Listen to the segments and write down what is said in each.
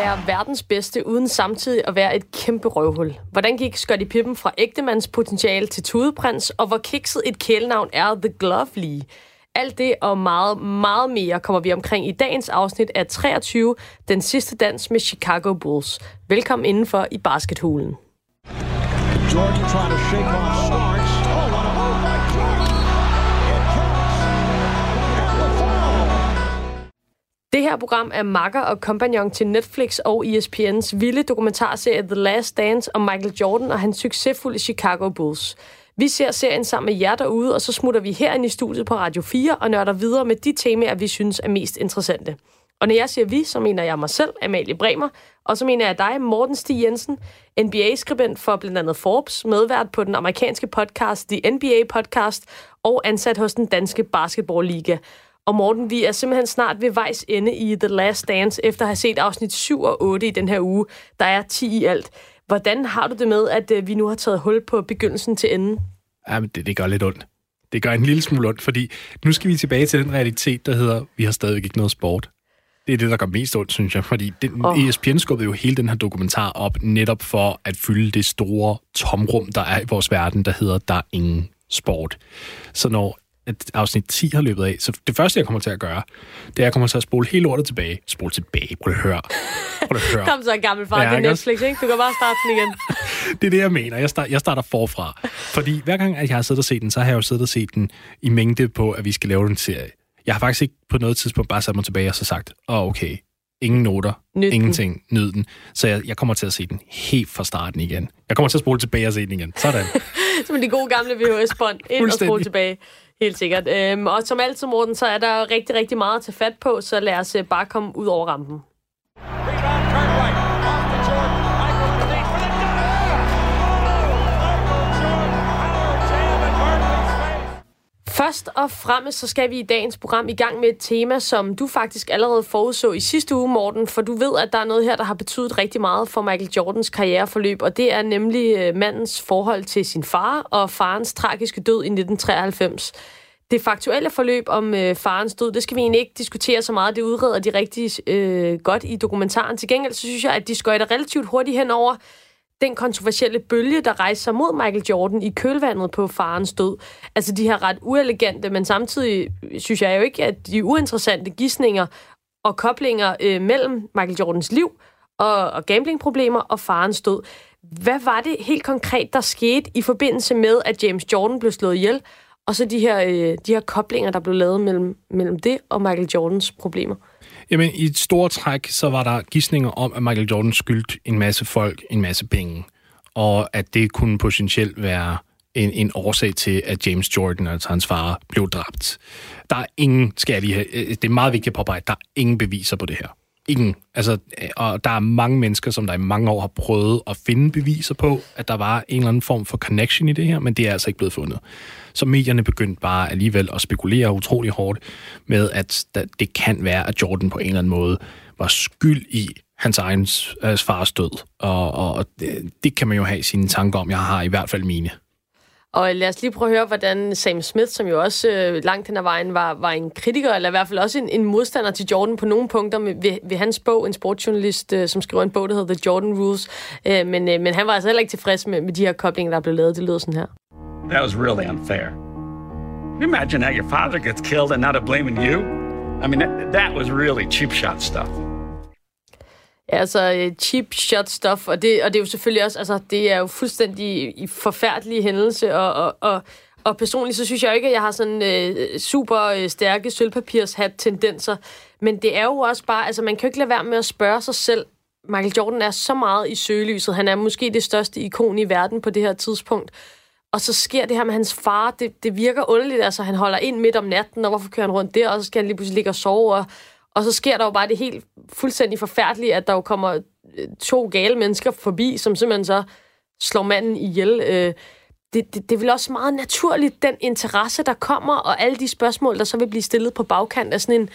være verdens bedste, uden samtidig at være et kæmpe røvhul? Hvordan gik Scotty Pippen fra ægtemandspotentiale til tudeprins, og hvor kikset et kælenavn er The Glovely? Alt det og meget, meget mere kommer vi omkring i dagens afsnit af 23, den sidste dans med Chicago Bulls. Velkommen indenfor i baskethulen. Jordan trying to shake off Det her program er makker og kompagnon til Netflix og ESPN's vilde dokumentarserie The Last Dance om Michael Jordan og hans succesfulde Chicago Bulls. Vi ser serien sammen med jer derude, og så smutter vi herinde i studiet på Radio 4 og nørder videre med de temaer, vi synes er mest interessante. Og når jeg siger vi, så mener jeg mig selv, Amalie Bremer, og så mener jeg dig, Morten Stig Jensen, NBA-skribent for blandt andet Forbes, medvært på den amerikanske podcast The NBA Podcast og ansat hos den danske basketballliga. Og Morten, vi er simpelthen snart ved vejs ende i The Last Dance, efter at have set afsnit 7 og 8 i den her uge. Der er 10 i alt. Hvordan har du det med, at øh, vi nu har taget hul på begyndelsen til enden? Jamen, det, det gør lidt ondt. Det gør en lille smule ondt, fordi nu skal vi tilbage til den realitet, der hedder, vi har stadigvæk ikke noget sport. Det er det, der gør mest ondt, synes jeg, fordi den, oh. ESPN skubbede jo hele den her dokumentar op, netop for at fylde det store tomrum, der er i vores verden, der hedder, der er ingen sport. Så når at afsnit 10 har løbet af. Så det første, jeg kommer til at gøre, det er, at jeg kommer til at spole hele lortet tilbage. Spole tilbage. Prøv at høre. Prøv at høre. Kom så, gammel far. Ja, det er Netflix, ikke? Du kan bare starte den igen. det er det, jeg mener. Jeg, start, jeg starter forfra. Fordi hver gang, at jeg har siddet og set den, så har jeg jo siddet og set den i mængde på, at vi skal lave en serie. Jeg har faktisk ikke på noget tidspunkt bare sat mig tilbage og så sagt, åh, oh, okay, ingen noter, Nyden. ingenting, nyd den. Så jeg, jeg kommer til at se den helt fra starten igen. Jeg kommer til at spole tilbage og se den igen. Sådan. Som de gode gamle VHS-bånd. Ind og spole tilbage. Helt sikkert. Øhm, og som altid, Morten, så er der rigtig, rigtig meget at tage fat på, så lad os øh, bare komme ud over rampen. Først og fremmest så skal vi i dagens program i gang med et tema, som du faktisk allerede forudså i sidste uge, Morten, for du ved, at der er noget her, der har betydet rigtig meget for Michael Jordans karriereforløb, og det er nemlig øh, mandens forhold til sin far og farens tragiske død i 1993. Det faktuelle forløb om øh, farens død, det skal vi egentlig ikke diskutere så meget. Det udreder de rigtig øh, godt i dokumentaren. Til gengæld så synes jeg, at de skøjter relativt hurtigt henover, den kontroversielle bølge, der rejste sig mod Michael Jordan i kølvandet på farens død. Altså de her ret uelegante, men samtidig synes jeg jo ikke, at de uinteressante gissninger og koblinger øh, mellem Michael Jordans liv og, og gamblingproblemer og farens død. Hvad var det helt konkret, der skete i forbindelse med, at James Jordan blev slået ihjel, og så de her, øh, de her koblinger, der blev lavet mellem, mellem det og Michael Jordans problemer? Jamen, i et stort træk, så var der gissninger om, at Michael Jordan skyldte en masse folk en masse penge, og at det kunne potentielt være en, en årsag til, at James Jordan, altså hans far, blev dræbt. Der er ingen, skal jeg lige have, øh, det er meget vigtigt at påpege, der er ingen beviser på det her. Ingen. Altså, øh, og der er mange mennesker, som der i mange år har prøvet at finde beviser på, at der var en eller anden form for connection i det her, men det er altså ikke blevet fundet. Så medierne begyndte bare alligevel at spekulere utrolig hårdt med, at det kan være, at Jordan på en eller anden måde var skyld i hans egen øh, fars død. Og, og det, øh, det kan man jo have sine tanker om. Jeg har i hvert fald mine. Og lad os lige prøve at høre, hvordan Sam Smith, som jo også øh, langt hen ad vejen var, var en kritiker, eller i hvert fald også en, en modstander til Jordan på nogle punkter med, ved, ved hans bog, en sportsjournalist, øh, som skriver en bog, der hedder The Jordan Rules. Øh, men, øh, men han var altså heller ikke tilfreds med, med de her koblinger, der blev lavet. Det lød sådan her. That was really unfair. Imagine how your father gets killed and not a blaming you. I mean, that, that was really cheap shot stuff. Altså øh, cheap shot stuff, og det, og det er jo selvfølgelig også, altså det er jo fuldstændig i forfærdelige hændelse, og, og, og, og personligt så synes jeg ikke, at jeg har sådan øh, super øh, stærke sølvpapirshat-tendenser, men det er jo også bare, altså man kan jo ikke lade være med at spørge sig selv, Michael Jordan er så meget i søgelyset, han er måske det største ikon i verden på det her tidspunkt, og så sker det her med hans far, det, det virker underligt, altså han holder ind midt om natten, og hvorfor kører han rundt der, og så skal han lige pludselig ligge og sove, og og så sker der jo bare det helt fuldstændig forfærdelige, at der jo kommer øh, to gale mennesker forbi, som simpelthen så slår manden ihjel. Øh, det, det, det er vel også meget naturligt, den interesse, der kommer, og alle de spørgsmål, der så vil blive stillet på bagkant af sådan en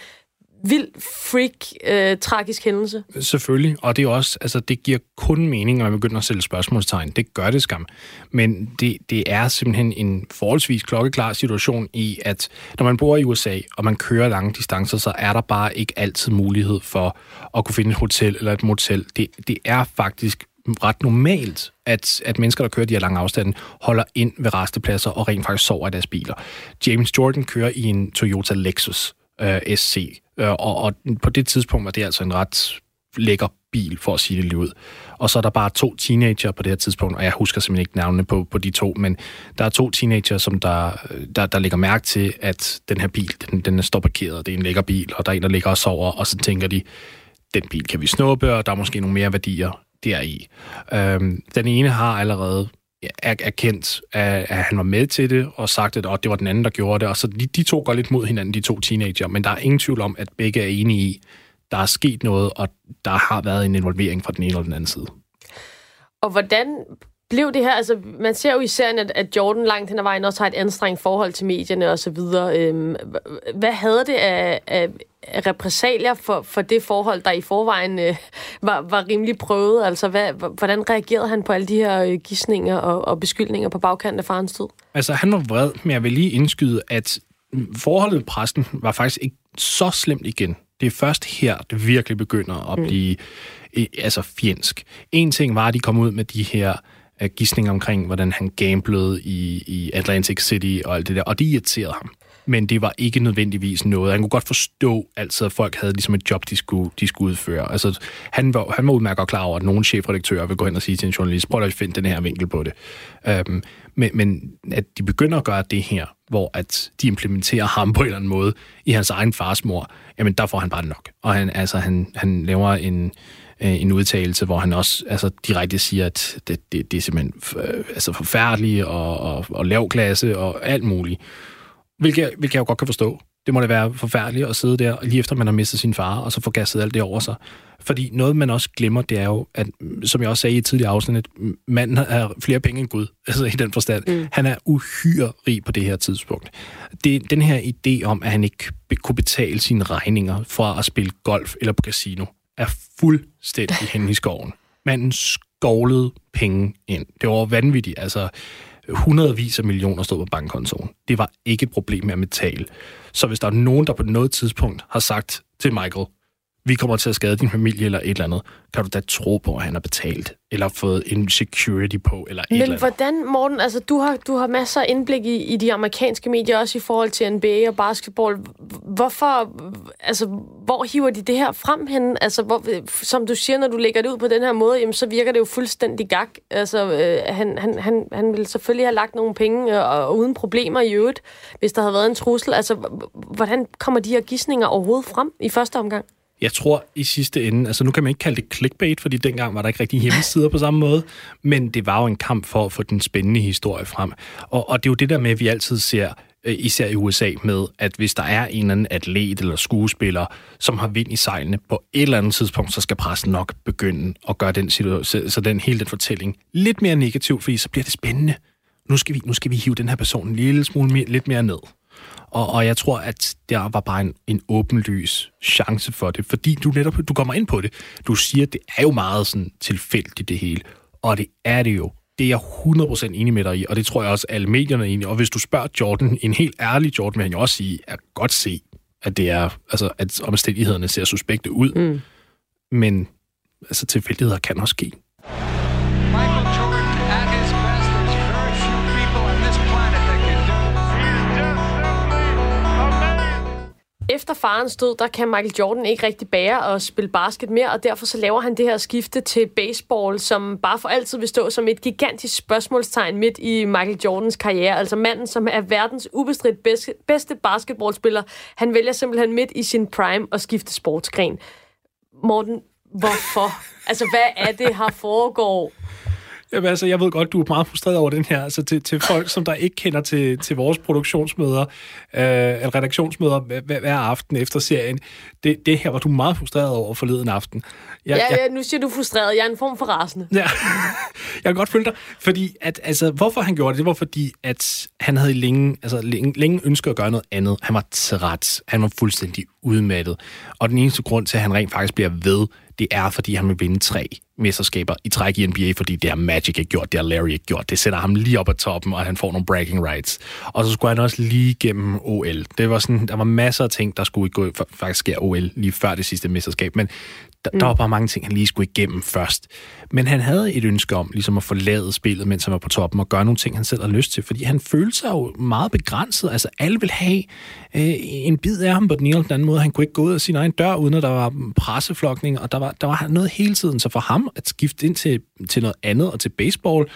vild freak, øh, tragisk hændelse. Selvfølgelig, og det er også, altså det giver kun mening, når man begynder at stille spørgsmålstegn. Det gør det skam. Men det, det er simpelthen en forholdsvis klokkeklar situation i, at når man bor i USA, og man kører lange distancer, så er der bare ikke altid mulighed for at kunne finde et hotel eller et motel. Det, det er faktisk ret normalt, at, at mennesker, der kører de her lange afstande, holder ind ved restepladser og rent faktisk sover i deres biler. James Jordan kører i en Toyota Lexus øh, SC, øh, og, og på det tidspunkt var det altså en ret lækker bil, for at sige det lige ud. Og så er der bare to teenager på det her tidspunkt, og jeg husker simpelthen ikke navnene på, på de to, men der er to teenager, som der, der, der lægger mærke til, at den her bil, den, den står parkeret, det er en lækker bil, og der er en, der ligger og sover, og så tænker de, den bil kan vi snuppe, og der er måske nogle mere værdier deri. Øhm, den ene har allerede er, erkendt, at, at han var med til det, og sagt, at oh, det var den anden, der gjorde det. Og så de, de to går lidt mod hinanden, de to teenager, men der er ingen tvivl om, at begge er enige i, der er sket noget, og der har været en involvering fra den ene eller den anden side. Og hvordan blev det her, altså man ser jo i serien, at, at Jordan langt hen ad vejen også har et anstrengt forhold til medierne og så videre. Øhm, hvad havde det af, af, af repræsalier for, for det forhold, der i forvejen øh, var, var rimelig prøvet? Altså hvad, hvordan reagerede han på alle de her øh, gissninger og, og beskyldninger på bagkanten af farens tid? Altså han var vred, men jeg vil lige indskyde, at forholdet med præsten var faktisk ikke så slemt igen. Det er først her, det virkelig begynder at mm. blive mm. altså fjendsk. En ting var, at de kom ud med de her af gissning omkring, hvordan han gamblede i, i Atlantic City og alt det der, og det irriterede ham. Men det var ikke nødvendigvis noget. Han kunne godt forstå, altså, at folk havde ligesom et job, de skulle, de skulle udføre. Altså, han var, han var udmærket klar over, at nogle chefredaktører vil gå hen og sige til en journalist, prøv at finde den her vinkel på det. Øhm, men, men at de begynder at gøre det her, hvor at de implementerer ham på en eller anden måde i hans egen fars mor, jamen der får han bare nok. Og han, altså, han, han laver en, øh, en udtalelse, hvor han også altså, direkte siger, at det, det, det er simpelthen øh, altså forfærdeligt og, og, og lav klasse og alt muligt. Hvilket, hvilket jeg jo godt kan forstå. Det må det være forfærdeligt at sidde der, lige efter man har mistet sin far, og så få gasset alt det over sig. Fordi noget, man også glemmer, det er jo, at, som jeg også sagde i et tidligere afsnit, at manden har flere penge end Gud, altså i den forstand. Mm. Han er uhyre rig på det her tidspunkt. Det, den her idé om, at han ikke kunne betale sine regninger fra at spille golf eller på casino, er fuldstændig hen i skoven. Manden skovlede penge ind. Det var vanvittigt. Altså, hundredvis af millioner stod på bankkontoen. Det var ikke et problem med at betale. Så hvis der er nogen, der på noget tidspunkt har sagt til Michael, vi kommer til at skade din familie eller et eller andet, kan du da tro på, at han har betalt, eller fået en security på, eller et Men eller andet. hvordan, Morten, altså du har, du har masser af indblik i, i de amerikanske medier, også i forhold til NBA og basketball. Hvorfor, altså, hvor hiver de det her frem hen? Altså, hvor, som du siger, når du lægger det ud på den her måde, jamen, så virker det jo fuldstændig gag. Altså, øh, han, han, han, han ville selvfølgelig have lagt nogle penge, og, og uden problemer i øvrigt, hvis der havde været en trussel. Altså, hvordan kommer de her gissninger overhovedet frem i første omgang? Jeg tror i sidste ende, altså nu kan man ikke kalde det clickbait, fordi dengang var der ikke rigtig hjemmesider på samme måde, men det var jo en kamp for at få den spændende historie frem. Og, og det er jo det der med, at vi altid ser, øh, især i USA, med, at hvis der er en eller anden atlet eller skuespiller, som har vind i sejlene, på et eller andet tidspunkt, så skal pressen nok begynde at gøre den situation, så den hele den fortælling lidt mere negativ, fordi så bliver det spændende. Nu skal vi, nu skal vi hive den her person en lille smule mere, lidt mere ned. Og, og jeg tror, at der var bare en, en åbenlys chance for det, fordi du netop du kommer ind på det. Du siger, at det er jo meget sådan tilfældigt det hele, og det er det jo. Det er jeg 100% enig med dig i, og det tror jeg også, alle medierne er enige Og hvis du spørger Jordan, en helt ærlig Jordan, vil han jo også sige, at godt se, at det er, altså, at omstændighederne ser suspekte ud. Mm. Men altså, tilfældigheder kan også ske. Efter farens død, der kan Michael Jordan ikke rigtig bære at spille basket mere, og derfor så laver han det her skifte til baseball, som bare for altid vil stå som et gigantisk spørgsmålstegn midt i Michael Jordans karriere. Altså manden, som er verdens ubestridt bedste, basketballspiller, han vælger simpelthen midt i sin prime at skifte sportsgren. Morten, hvorfor? altså, hvad er det, her foregår? Jamen, altså, jeg ved godt, du er meget frustreret over den her. Altså, til, til folk, som der ikke kender til, til vores produktionsmøder, øh, eller redaktionsmøder hver, hver aften efter serien, det, det her var du meget frustreret over forleden aften. Jeg, ja, ja, nu siger du frustreret. Jeg er en form for rasende. Ja, jeg kan godt følge dig. Fordi, at, altså, hvorfor han gjorde det, det var fordi, at han havde længe, altså, længe, længe ønsket at gøre noget andet. Han var træt. Han var fuldstændig udmattet. Og den eneste grund til, at han rent faktisk bliver ved, det er, fordi han vil vinde tre mesterskaber i træk i NBA, fordi det har Magic ikke gjort, det har Larry ikke gjort. Det sætter ham lige op ad toppen, og han får nogle bragging rights. Og så skulle han også lige gennem OL. Det var sådan, der var masser af ting, der skulle gå, faktisk sker OL lige før det sidste mesterskab, men der, mm. der var bare mange ting, han lige skulle igennem først. Men han havde et ønske om ligesom at forlade spillet, mens han var på toppen, og gøre nogle ting, han selv har lyst til, fordi han følte sig jo meget begrænset. Altså, alle vil have øh, en bid af ham på den ene eller den anden måde. Han kunne ikke gå ud af sin egen dør, uden at der var presseflokning, og der var, der var noget hele tiden. Så for ham at skifte ind til, til noget andet og til baseball,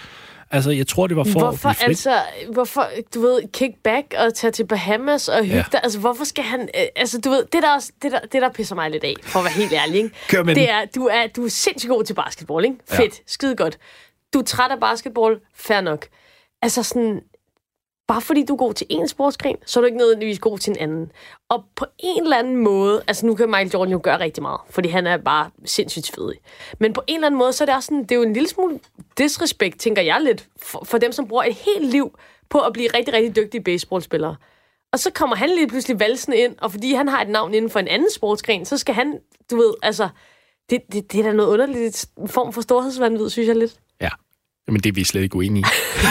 Altså, jeg tror, det var for hvorfor, at blive altså, hvorfor, du ved, kick back og tage til Bahamas og hygge ja. dig? Altså, hvorfor skal han... Øh, altså, du ved, det der, også, det, der, det der pisser mig lidt af, for at være helt ærlig, ikke? Kør med det er, du er, du er sindssygt god til basketball, ikke? Fedt, ja. skide godt. Du er træt af basketball, fair nok. Altså sådan, bare fordi du er god til en sportsgren, så er du ikke nødvendigvis god til en anden. Og på en eller anden måde, altså nu kan Michael Jordan jo gøre rigtig meget, fordi han er bare sindssygt fed. Men på en eller anden måde, så er det også sådan, det er jo en lille smule disrespekt, tænker jeg lidt, for, for dem, som bruger et helt liv på at blive rigtig, rigtig dygtige baseballspillere. Og så kommer han lige pludselig valsen ind, og fordi han har et navn inden for en anden sportsgren, så skal han, du ved, altså, det, det, det er da noget underligt form for storhedsvandvid, synes jeg lidt. Ja, men det er vi slet ikke uenige i.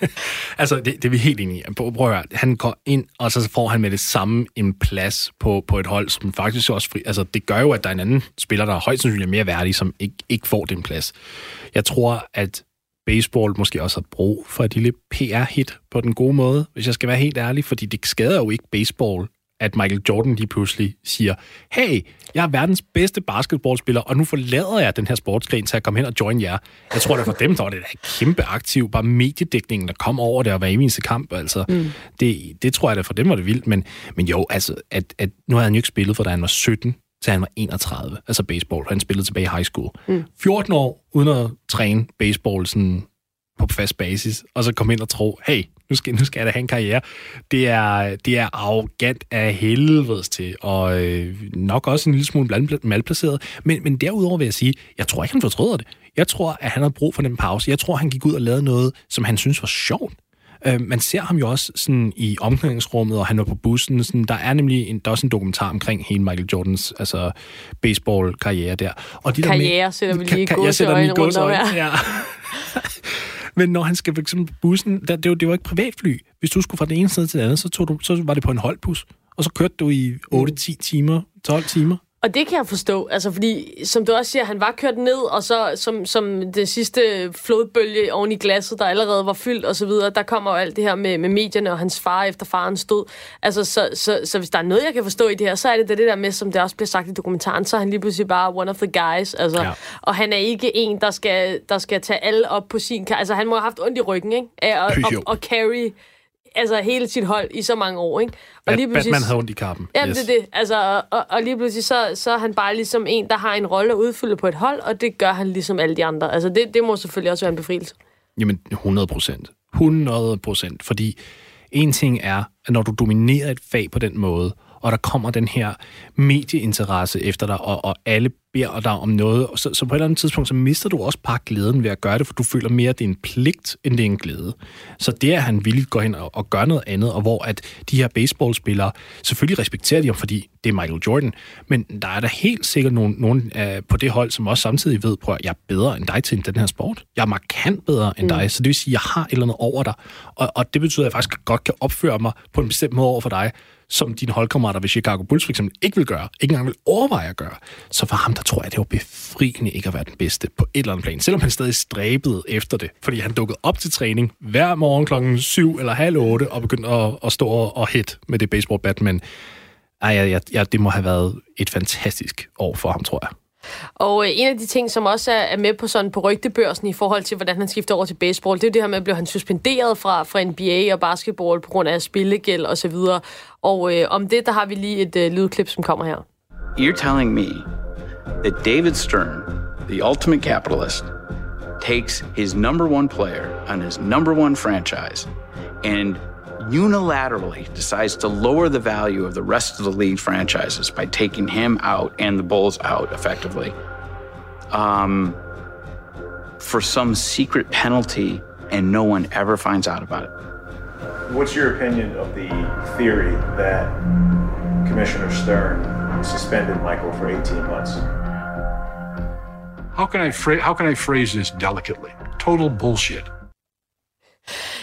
altså, det, det er vi helt enige i. Prøv at høre, han går ind, og så får han med det samme en plads på, på et hold, som faktisk også fri... Altså, det gør jo, at der er en anden spiller, der er højst sandsynligt mere værdig, som ikke, ikke får den plads. Jeg tror, at baseball måske også har brug for et lille PR-hit på den gode måde, hvis jeg skal være helt ærlig, fordi det skader jo ikke baseball at Michael Jordan lige pludselig siger, hey, jeg er verdens bedste basketballspiller, og nu forlader jeg den her sportsgren til at komme hen og join jer. Jeg tror, det for dem, der var det et kæmpe aktiv, bare mediedækningen, der kom over det og var eneste kamp. Altså, mm. det, det tror jeg, at for dem var det vildt, men, men jo, altså, at, at nu havde han jo ikke spillet, for da han var 17, til han var 31, altså baseball. Han spillede tilbage i high school. Mm. 14 år uden at træne baseball sådan på fast basis, og så komme ind og tro, hey, nu skal, nu skal jeg da have en karriere. Det er, det er arrogant af helvedes til, og øh, nok også en lille smule malplaceret. Men, men derudover vil jeg sige, jeg tror ikke, han fortryder det. Jeg tror, at han har brug for den pause. Jeg tror, han gik ud og lavede noget, som han synes var sjovt. Øh, man ser ham jo også sådan i omklædningsrummet, og han var på bussen. Sådan, der er nemlig en, der er også en dokumentar omkring hele Michael Jordans altså, baseball-karriere der. Og de karriere der med, sætter vi lige i øjne rundt om her. Ja. Men når han skal for eksempel bussen, der, det, var, det var ikke privatfly. Hvis du skulle fra den ene side til den anden, så, tog du, så var det på en holdbus. Og så kørte du i 8-10 timer, 12 timer. Og det kan jeg forstå, altså fordi, som du også siger, han var kørt ned, og så som, som det sidste flodbølge oven i glasset, der allerede var fyldt og så videre, der kommer jo alt det her med, med medierne og hans far efter faren stod. Altså, så, så, så hvis der er noget, jeg kan forstå i det her, så er det det, det der med, som det også bliver sagt i dokumentaren, så er han lige pludselig bare one of the guys, altså. Ja. Og han er ikke en, der skal, der skal tage alle op på sin... Altså, han må have haft ondt i ryggen, ikke? Af at, og, og carry altså hele sit hold i så mange år, ikke? Og lige pludselig, Batman havde ondt i kappen. Ja, yes. det er det. Altså, og, og lige pludselig, så, så er han bare ligesom en, der har en rolle at udfylde på et hold, og det gør han ligesom alle de andre. Altså, det, det må selvfølgelig også være en befrielse. Jamen, 100 procent. 100 procent. Fordi en ting er, at når du dominerer et fag på den måde, og der kommer den her medieinteresse efter dig, og, og alle beder dig om noget, så, så på et eller andet tidspunkt, så mister du også bare glæden ved at gøre det, for du føler mere, at det er en pligt, end det er en glæde. Så det, at han villigt går hen og, og gør noget andet, og hvor at de her baseballspillere, selvfølgelig respekterer de ham, fordi det er Michael Jordan, men der er der helt sikkert nogen, nogen uh, på det hold, som også samtidig ved, prøv at jeg er bedre end dig til den her sport. Jeg er markant bedre end mm. dig, så det vil sige, at jeg har et eller andet over dig, og, og det betyder, at jeg faktisk godt kan opføre mig på en bestemt måde over for dig, som dine holdkammerater ved Chicago Bulls for eksempel ikke vil gøre, ikke engang vil overveje at gøre. Så for ham, der tror jeg, det var befriende ikke at være den bedste på et eller andet plan, selvom han stadig stræbede efter det, fordi han dukkede op til træning hver morgen klokken 7 eller halv 8 og begyndte at, at stå og hit med det baseball bat, men ej, ja, ja, det må have været et fantastisk år for ham, tror jeg. Og øh, en af de ting, som også er med på sådan på rygtebørsen i forhold til, hvordan han skifter over til baseball, det er det her med, at blev han suspenderet fra, fra NBA og basketball på grund af spillegæld og så videre. Og øh, om det, der har vi lige et øh, lydklip, som kommer her. You're telling me that David Stern, the ultimate capitalist, takes his number one player on his number one franchise and unilaterally decides to lower the value of the rest of the league franchises by taking him out and the Bulls out effectively um, for some secret penalty and no one ever finds out about it. What's your opinion of the theory that Commissioner Stern suspended Michael for 18 months? How can I fra- how can I phrase this delicately? Total bullshit.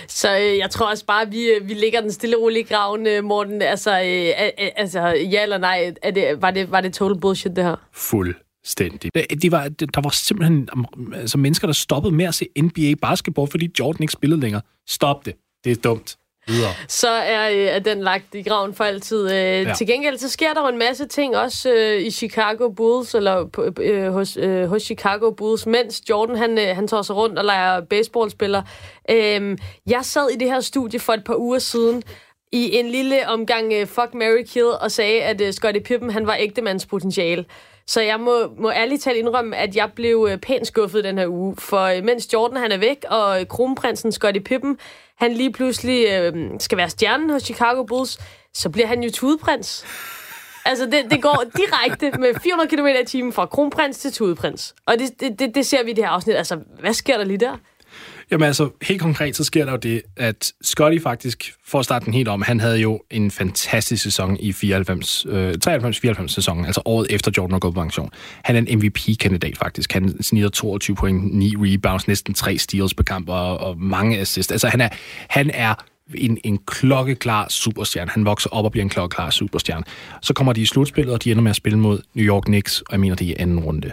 Så øh, jeg tror også bare, at vi, øh, vi ligger den stille rolige i graven, øh, Morten. Altså, øh, øh, altså, ja eller nej, er det, var, det, var det total bullshit, det her? Fuldstændig. Det, det var, det, der var simpelthen altså, mennesker, der stoppede med at se NBA basketball, fordi Jordan ikke spillede længere. Stop det. Det er dumt. Videre. Så er, øh, er den lagt i graven for altid. Øh, ja. Til gengæld, så sker der jo en masse ting også øh, i Chicago Bulls, eller øh, hos, øh, hos Chicago Bulls, mens Jordan han, øh, han tager sig rundt og leger baseballspiller. Øh, jeg sad i det her studie for et par uger siden, i en lille omgang uh, Fuck, Mary Kill, og sagde, at uh, Scottie Pippen, han var ægtemandspotentiale. Så jeg må, må ærligt talt indrømme, at jeg blev uh, pænt skuffet den her uge. For uh, mens Jordan han er væk, og uh, kronprinsen Scottie Pippen, han lige pludselig øh, skal være stjernen hos Chicago Bulls, så bliver han jo tudeprins. Altså, det, det går direkte med 400 km i timen fra kronprins til tudeprins. Og det, det, det, det ser vi i det her afsnit. Altså, hvad sker der lige der? Jamen altså, helt konkret, så sker der jo det, at Scotty faktisk, for at starte den helt om, han havde jo en fantastisk sæson i 94, øh, 93-94 sæsonen, altså året efter Jordan og gået på pension. Han er en MVP-kandidat faktisk. Han snitter 22 point, 9 rebounds, næsten 3 steals på kamp og, og mange assists. Altså han er, han er en, en klokkeklar superstjerne. Han vokser op og bliver en klokkeklar superstjerne. Så kommer de i slutspillet, og de ender med at spille mod New York Knicks, og jeg mener, det er i anden runde.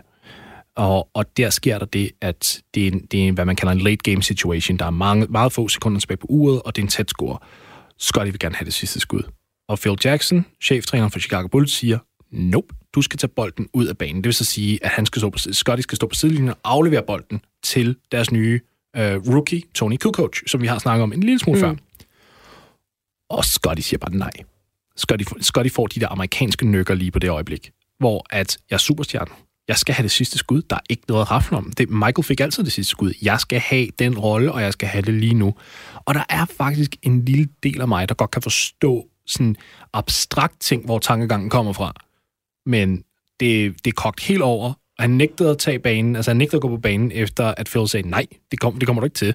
Og, og der sker der det, at det er, det er, hvad man kalder en late game situation. Der er mange, meget få sekunder tilbage på uret, og det er en tæt score. Scotty vil gerne have det sidste skud. Og Phil Jackson, cheftræneren for Chicago Bulls, siger, nope, du skal tage bolden ud af banen. Det vil så sige, at han skal stå på, Scotty skal stå på sidelinjen og aflevere bolden til deres nye uh, rookie, Tony Kukoc, som vi har snakket om en lille smule mm. før. Og Scotty siger bare nej. Scotty, Scotty får de der amerikanske nykker lige på det øjeblik, hvor at jeg er superstjerne, jeg skal have det sidste skud. Der er ikke noget at rafle om. Det, Michael fik altid det sidste skud. Jeg skal have den rolle, og jeg skal have det lige nu. Og der er faktisk en lille del af mig, der godt kan forstå sådan abstrakt ting, hvor tankegangen kommer fra. Men det, det er kogt helt over, og han nægtede at tage banen, altså han nægtede at gå på banen, efter at Phil sagde, nej, det, kom, det kommer du ikke til.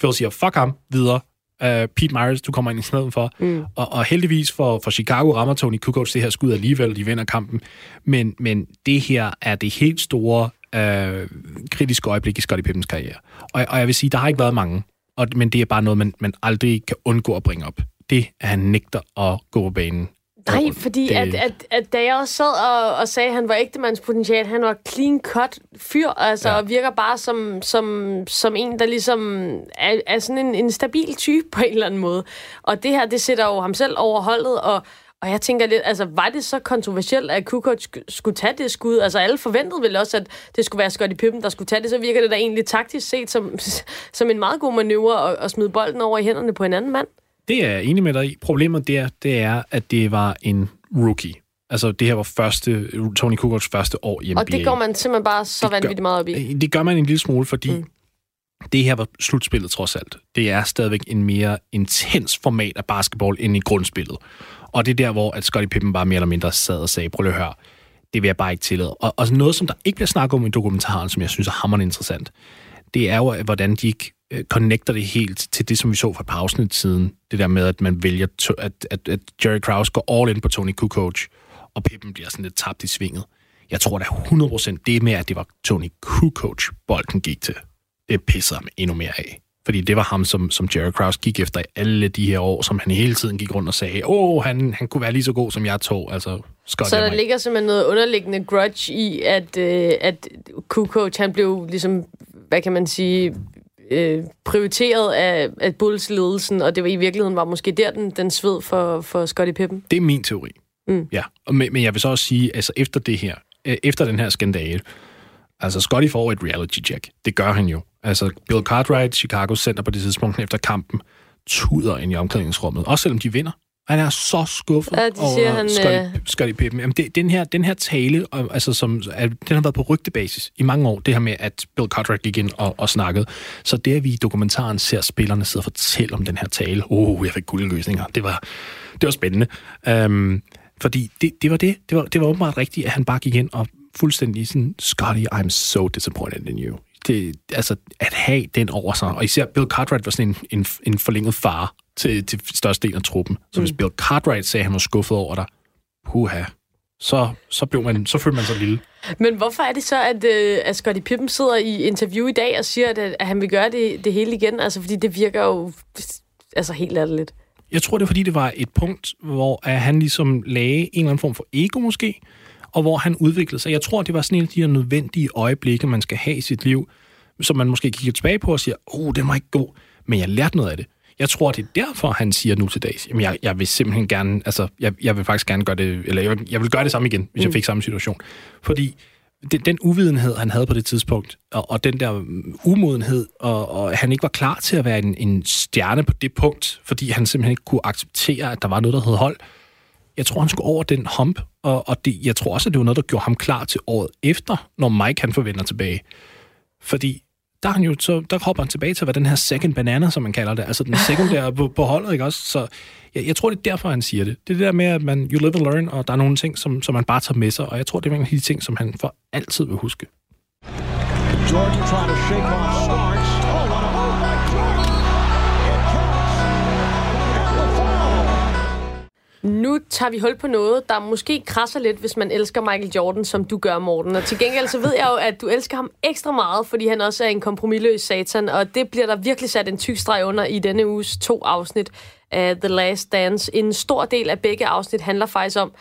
Phil siger, fuck ham, videre, Uh, Pete Myers, du kommer ind i stedet for. Mm. Og, og heldigvis for, for Chicago rammer Tony Kukoc det her skud alligevel, de vinder kampen. Men, men det her er det helt store uh, kritiske øjeblik i Scottie Pippens karriere. Og, og jeg vil sige, der har ikke været mange, og, men det er bare noget, man, man aldrig kan undgå at bringe op. Det, at han nægter at gå på banen Nej, fordi det... at, at, at da jeg også sad og, og sagde, at han var ægtemandspotential, han var clean cut fyr, altså, ja. og virker bare som, som, som en, der ligesom er, er sådan en, en stabil type på en eller anden måde. Og det her, det sætter jo ham selv over holdet, og, og jeg tænker lidt, altså, var det så kontroversielt, at Kukoc skulle tage det skud? Altså, alle forventede vel også, at det skulle være Scottie Pippen, der skulle tage det. Så virker det da egentlig taktisk set som, som en meget god manøvre at, at smide bolden over i hænderne på en anden mand. Det er jeg enig med dig i. Problemet der, det er, at det var en rookie. Altså, det her var første, Tony Kukocs første år i NBA. Og det går man simpelthen bare så det vanvittigt gør, meget op i. Det gør man en lille smule, fordi mm. det her var slutspillet trods alt. Det er stadigvæk en mere intens format af basketball end i grundspillet. Og det er der, hvor at Scottie Pippen bare mere eller mindre sad og sagde, prøv at høre, det vil jeg bare ikke tillade. Og, og noget, som der ikke bliver snakket om i dokumentaren, som jeg synes er hammerende interessant, det er jo, hvordan de ikke øh, connecter det helt til det, som vi så fra pausen siden. Det der med, at man vælger, to, at, at, at Jerry Krause går all in på Tony Kukoc, og Pippen bliver sådan lidt tabt i svinget. Jeg tror da 100% det med, at det var Tony Kukoc, bolden gik til. Det pisser ham endnu mere af. Fordi det var ham, som, som Jerry Krause gik efter i alle de her år, som han hele tiden gik rundt og sagde, åh, han, han kunne være lige så god, som jeg tog. Altså, Scott så der ligger simpelthen noget underliggende grudge i, at, øh, at Kukoc, han blev ligesom, hvad kan man sige, øh, prioriteret af, af Bulls-ledelsen, og det var i virkeligheden var måske der, den, den sved for, for Scottie Pippen. Det er min teori. Mm. Ja, men, men jeg vil så også sige, altså efter det her, øh, efter den her skandale, altså Scottie får et reality check. Det gør han jo. Altså Bill Cartwright, Chicago Center på det tidspunkt efter kampen, tuder ind i omklædningsrummet. Også selvom de vinder. Han er så skuffet ja, de siger, over han, Scotty, øh... Pippen. Jamen, det, den, her, den her tale, altså, som, den har været på rygtebasis i mange år, det her med, at Bill Cartwright gik ind og, og snakkede. Så det, at vi i dokumentaren ser spillerne sidde og fortælle om den her tale, oh, jeg fik guldløsninger, det var, det var spændende. Um, fordi det, det var det. Det var, det var åbenbart rigtigt, at han bare gik ind og fuldstændig sådan, Scotty, I'm so disappointed in you. Det, altså, at have den over sig. Og især Bill Cartwright var sådan en, en, en forlænget far til, til størstedelen af truppen. Så mm. hvis Bill Cartwright sagde, at han var skuffet over dig, puha, så, så, blev man, så følte man sig lille. Men hvorfor er det så, at, øh, at Scottie Pippen sidder i interview i dag og siger, at, at han vil gøre det, det hele igen? Altså, fordi det virker jo altså, helt latterligt. Jeg tror, det er, fordi det var et punkt, hvor at han ligesom lagde en eller anden form for ego måske, og hvor han udviklede sig. Jeg tror, det var sådan en af de her nødvendige øjeblikke, man skal have i sit liv, som man måske kigger tilbage på og siger, åh, oh, den var ikke god, men jeg lærte noget af det. Jeg tror, det er derfor, han siger nu til dags, jamen jeg, jeg vil simpelthen gerne, altså jeg, jeg vil faktisk gerne gøre det, eller jeg vil, jeg vil gøre det samme igen, hvis mm. jeg fik samme situation. Fordi den, den uvidenhed, han havde på det tidspunkt, og, og den der umodenhed, og, og han ikke var klar til at være en, en stjerne på det punkt, fordi han simpelthen ikke kunne acceptere, at der var noget, der hed hold. Jeg tror, han skulle over den hump, og, og det, jeg tror også, at det var noget, der gjorde ham klar til året efter, når Mike han forventer tilbage. Fordi der, han jo, så, der hopper han tilbage til, hvad den her second banana, som man kalder det, altså den sekundære på, på holdet, ikke også? Så jeg, jeg tror, det er derfor, han siger det. Det er det der med, at man, you live and learn, og der er nogle ting, som, som man bare tager med sig, og jeg tror, det er en af de ting, som han for altid vil huske. Jordan trying to shake off Starks. Nu tager vi hul på noget, der måske krasser lidt, hvis man elsker Michael Jordan, som du gør, Morten. Og til gengæld så ved jeg jo, at du elsker ham ekstra meget, fordi han også er en kompromilløs satan, og det bliver der virkelig sat en tyk streg under i denne uges to afsnit af The Last Dance. En stor del af begge afsnit handler faktisk om,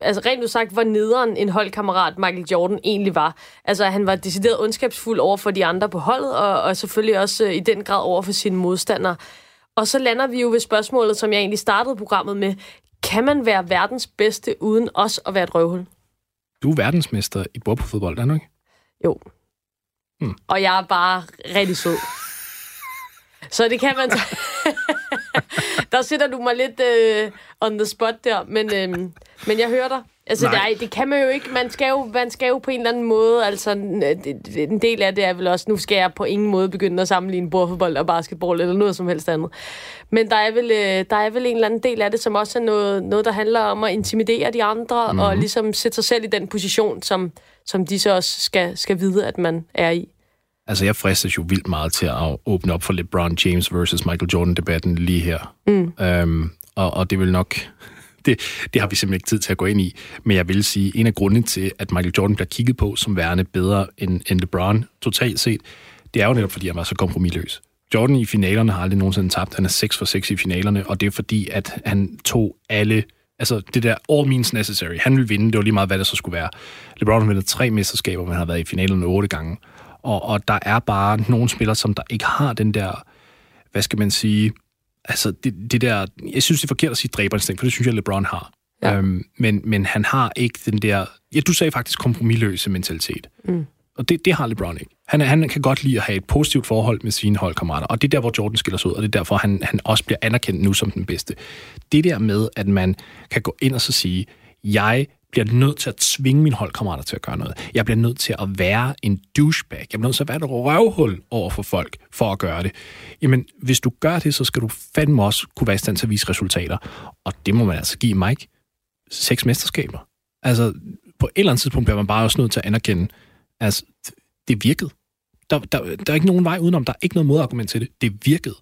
altså rent sagt, hvor nederen en holdkammerat Michael Jordan egentlig var. Altså, han var decideret ondskabsfuld over for de andre på holdet, og, og selvfølgelig også øh, i den grad over for sine modstandere. Og så lander vi jo ved spørgsmålet, som jeg egentlig startede programmet med. Kan man være verdens bedste uden også at være et røvhul? Du er verdensmester i bordfodbold, er du ikke? Jo. Hmm. Og jeg er bare rigtig sød. Så det kan man... der sætter du mig lidt uh, on the spot der, men, uh, men jeg hører dig. Altså, Nej. det, det kan man jo ikke. Man skal jo, man skal jo på en eller anden måde, altså en del af det er vel også, nu skal jeg på ingen måde begynde at sammenligne bordfodbold og basketball eller noget som helst andet. Men der er vel, øh, der er vel en eller anden del af det, som også er noget, noget der handler om at intimidere de andre mm-hmm. og ligesom sætte sig selv i den position, som, som de så også skal, skal vide, at man er i. Altså, jeg fristes jo vildt meget til at åbne op for LeBron James versus Michael Jordan-debatten lige her. Mm. Øhm, og, og det vil nok det, det har vi simpelthen ikke tid til at gå ind i. Men jeg vil sige, en af grundene til, at Michael Jordan bliver kigget på som værende bedre end, end LeBron totalt set, det er jo netop, fordi han var så kompromilløs. Jordan i finalerne har aldrig nogensinde tabt. Han er 6 for 6 i finalerne, og det er fordi, at han tog alle altså det der all means necessary. Han ville vinde, det var lige meget, hvad det så skulle være. LeBron har vundet tre mesterskaber, men har været i finalen otte gange. Og, og der er bare nogle spillere, som der ikke har den der, hvad skal man sige, altså det, det der, jeg synes, det er forkert at sige dræberinstinkt, for det synes jeg, LeBron har. Ja. Øhm, men, men han har ikke den der, ja, du sagde faktisk kompromilløse mentalitet. Mm. Og det, det har LeBron ikke. Han, han kan godt lide at have et positivt forhold med sine holdkammerater, og det er der, hvor Jordan skiller sig ud, og det er derfor, han, han også bliver anerkendt nu som den bedste. Det der med, at man kan gå ind og så sige, jeg bliver nødt til at tvinge mine holdkammerater til at gøre noget. Jeg bliver nødt til at være en douchebag. Jeg bliver nødt til at være et røvhul over for folk for at gøre det. Jamen, hvis du gør det, så skal du fandme også kunne være i stand til at vise resultater. Og det må man altså give Mike. Seks mesterskaber. Altså, på et eller andet tidspunkt bliver man bare også nødt til at anerkende, altså, det virkede. Der, der, der er ikke nogen vej udenom. Der er ikke noget modargument til det. Det virkede.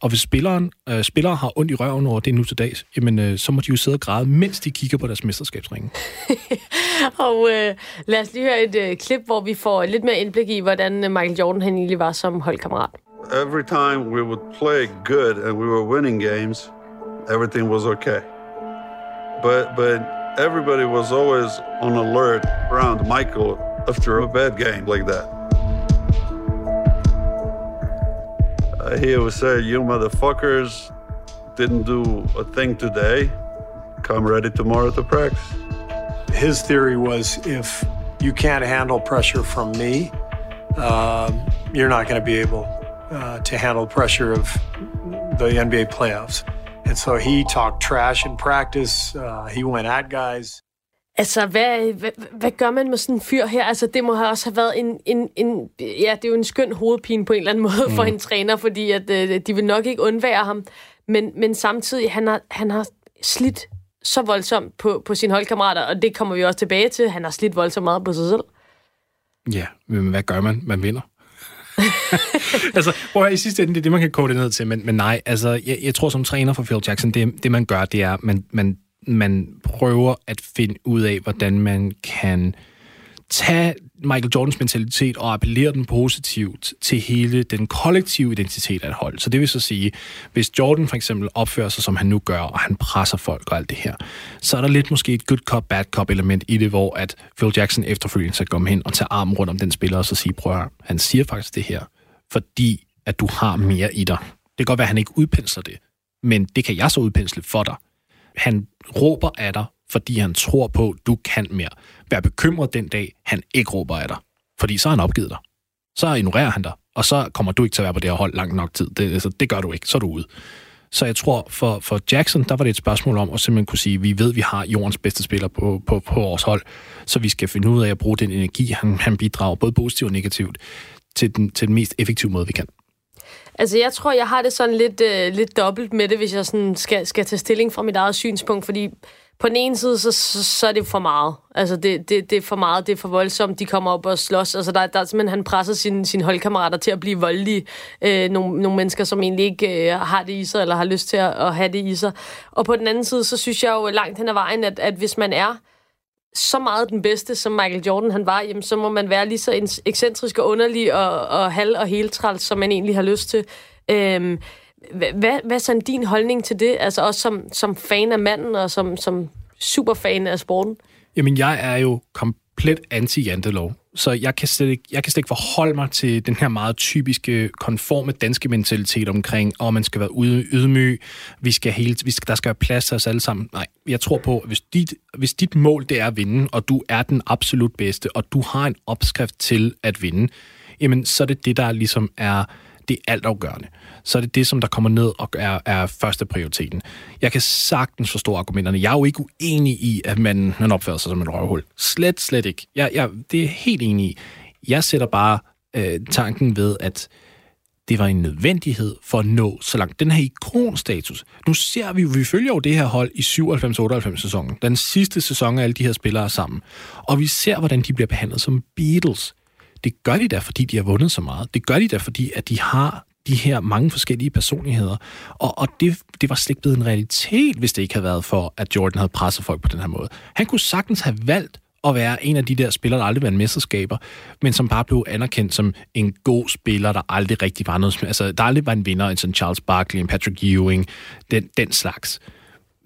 Og hvis spilleren, øh, spillere har ondt i røven over det nu til dags, jamen, øh, så må de jo sidde og græde, mens de kigger på deres mesterskabsringe. og øh, lad os lige høre et øh, klip, hvor vi får lidt mere indblik i, hvordan øh, Michael Jordan han egentlig var som holdkammerat. Every time we would play good and we were winning games, everything was okay. But, but everybody was always on alert around Michael after a bad game like that. He would say, You motherfuckers didn't do a thing today. Come ready tomorrow to practice. His theory was if you can't handle pressure from me, um, you're not going to be able uh, to handle pressure of the NBA playoffs. And so he talked trash in practice. Uh, he went at guys. Altså, hvad, hvad, hvad gør man med sådan en fyr her? Altså, det må have også have været en, en, en... Ja, det er jo en skøn hovedpine på en eller anden måde mm. for en træner, fordi at, øh, de vil nok ikke undvære ham. Men, men samtidig, han har, han har slidt så voldsomt på, på sine holdkammerater, og det kommer vi også tilbage til. Han har slidt voldsomt meget på sig selv. Ja, men hvad gør man? Man vinder. altså, prøv at, i sidste ende, det er det, man kan kode det ned til, men, men nej, altså, jeg, jeg tror som træner for Phil Jackson, det, det man gør, det er, man, man, man prøver at finde ud af, hvordan man kan tage Michael Jordans mentalitet og appellere den positivt til hele den kollektive identitet af et hold. Så det vil så sige, hvis Jordan for eksempel opfører sig, som han nu gør, og han presser folk og alt det her, så er der lidt måske et good cop, bad cop element i det, hvor at Phil Jackson efterfølgende skal komme hen og tage armen rundt om den spiller og så sige, prøv at han siger faktisk det her, fordi at du har mere i dig. Det kan godt være, at han ikke udpensler det, men det kan jeg så udpensle for dig. Han råber af dig, fordi han tror på, du kan mere. Vær bekymret den dag, han ikke råber af dig. Fordi så har han opgivet dig. Så ignorerer han dig, og så kommer du ikke til at være på det her hold lang nok tid. Det, altså, det gør du ikke, så er du ude. Så jeg tror, for, for Jackson, der var det et spørgsmål om at simpelthen kunne sige, vi ved, vi har jordens bedste spiller på, på, på vores hold, så vi skal finde ud af at bruge den energi, han, han bidrager, både positivt og negativt, til den, til den mest effektive måde, vi kan. Altså, jeg tror, jeg har det sådan lidt, øh, lidt dobbelt med det, hvis jeg sådan skal, skal tage stilling fra mit eget synspunkt, fordi på den ene side, så, så, så er det for meget. Altså, det, det, det er for meget, det er for voldsomt, de kommer op og slås. Altså, der, der er simpelthen, han presser sine, sin holdkammerater til at blive voldelige. Øh, nogle, nogle mennesker, som egentlig ikke øh, har det i sig, eller har lyst til at, at have det i sig. Og på den anden side, så synes jeg jo langt hen ad vejen, at, at hvis man er så meget den bedste, som Michael Jordan han var, jamen, så må man være lige så ekscentrisk og underlig og, og halv og heltræls, som man egentlig har lyst til. Øhm, hvad, hvad er sådan din holdning til det? Altså også som, som fan af manden og som, som superfan af sporten? Jamen, jeg er jo komplet anti-jantelov. Så jeg kan, slet ikke, jeg kan slet ikke forholde mig til den her meget typiske, konforme danske mentalitet omkring, at oh, man skal være ydmyg, vi skal hele, vi skal, der skal være plads til os alle sammen. Nej, jeg tror på, at hvis dit, hvis dit mål det er at vinde, og du er den absolut bedste, og du har en opskrift til at vinde, jamen så er det det, der ligesom er det er altafgørende. Så er det det, som der kommer ned og er, er første prioriteten. Jeg kan sagtens forstå argumenterne. Jeg er jo ikke uenig i, at man, man opfører sig som en røvhul. Slet, slet ikke. Jeg, jeg, det er helt enig i. Jeg sætter bare øh, tanken ved, at det var en nødvendighed for at nå så langt. Den her ikonstatus. Nu ser vi vi følger jo det her hold i 97-98 sæsonen. Den sidste sæson af alle de her spillere sammen. Og vi ser, hvordan de bliver behandlet som Beatles. Det gør de da, fordi de har vundet så meget. Det gør de da, fordi at de har de her mange forskellige personligheder. Og, og det, det var slet ikke blevet en realitet, hvis det ikke havde været for, at Jordan havde presset folk på den her måde. Han kunne sagtens have valgt at være en af de der spillere, der aldrig vandt mesterskaber, men som bare blev anerkendt som en god spiller, der aldrig rigtig var noget... Altså, der aldrig var en vinder, en sådan Charles Barkley, en Patrick Ewing, den, den slags.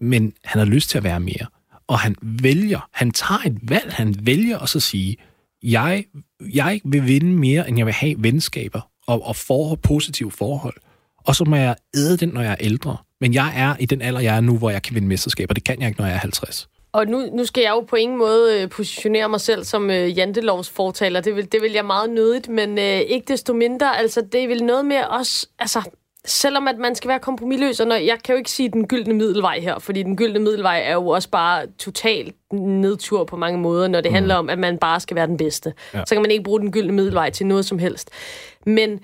Men han har lyst til at være mere. Og han vælger, han tager et valg, han vælger at så sige, jeg, jeg vil vinde mere, end jeg vil have venskaber og, og forhold, positive forhold. Og så må jeg æde den, når jeg er ældre. Men jeg er i den alder, jeg er nu, hvor jeg kan vinde mesterskaber. Det kan jeg ikke, når jeg er 50. Og nu, nu skal jeg jo på ingen måde øh, positionere mig selv som øh, jantelovs fortaler. Det vil, det vil jeg meget nødigt, men øh, ikke desto mindre, altså det vil noget med også, altså selvom at man skal være kompromilløs, og når, jeg kan jo ikke sige den gyldne middelvej her, fordi den gyldne middelvej er jo også bare totalt nedtur på mange måder, når det mm. handler om, at man bare skal være den bedste. Ja. Så kan man ikke bruge den gyldne middelvej til noget som helst. Men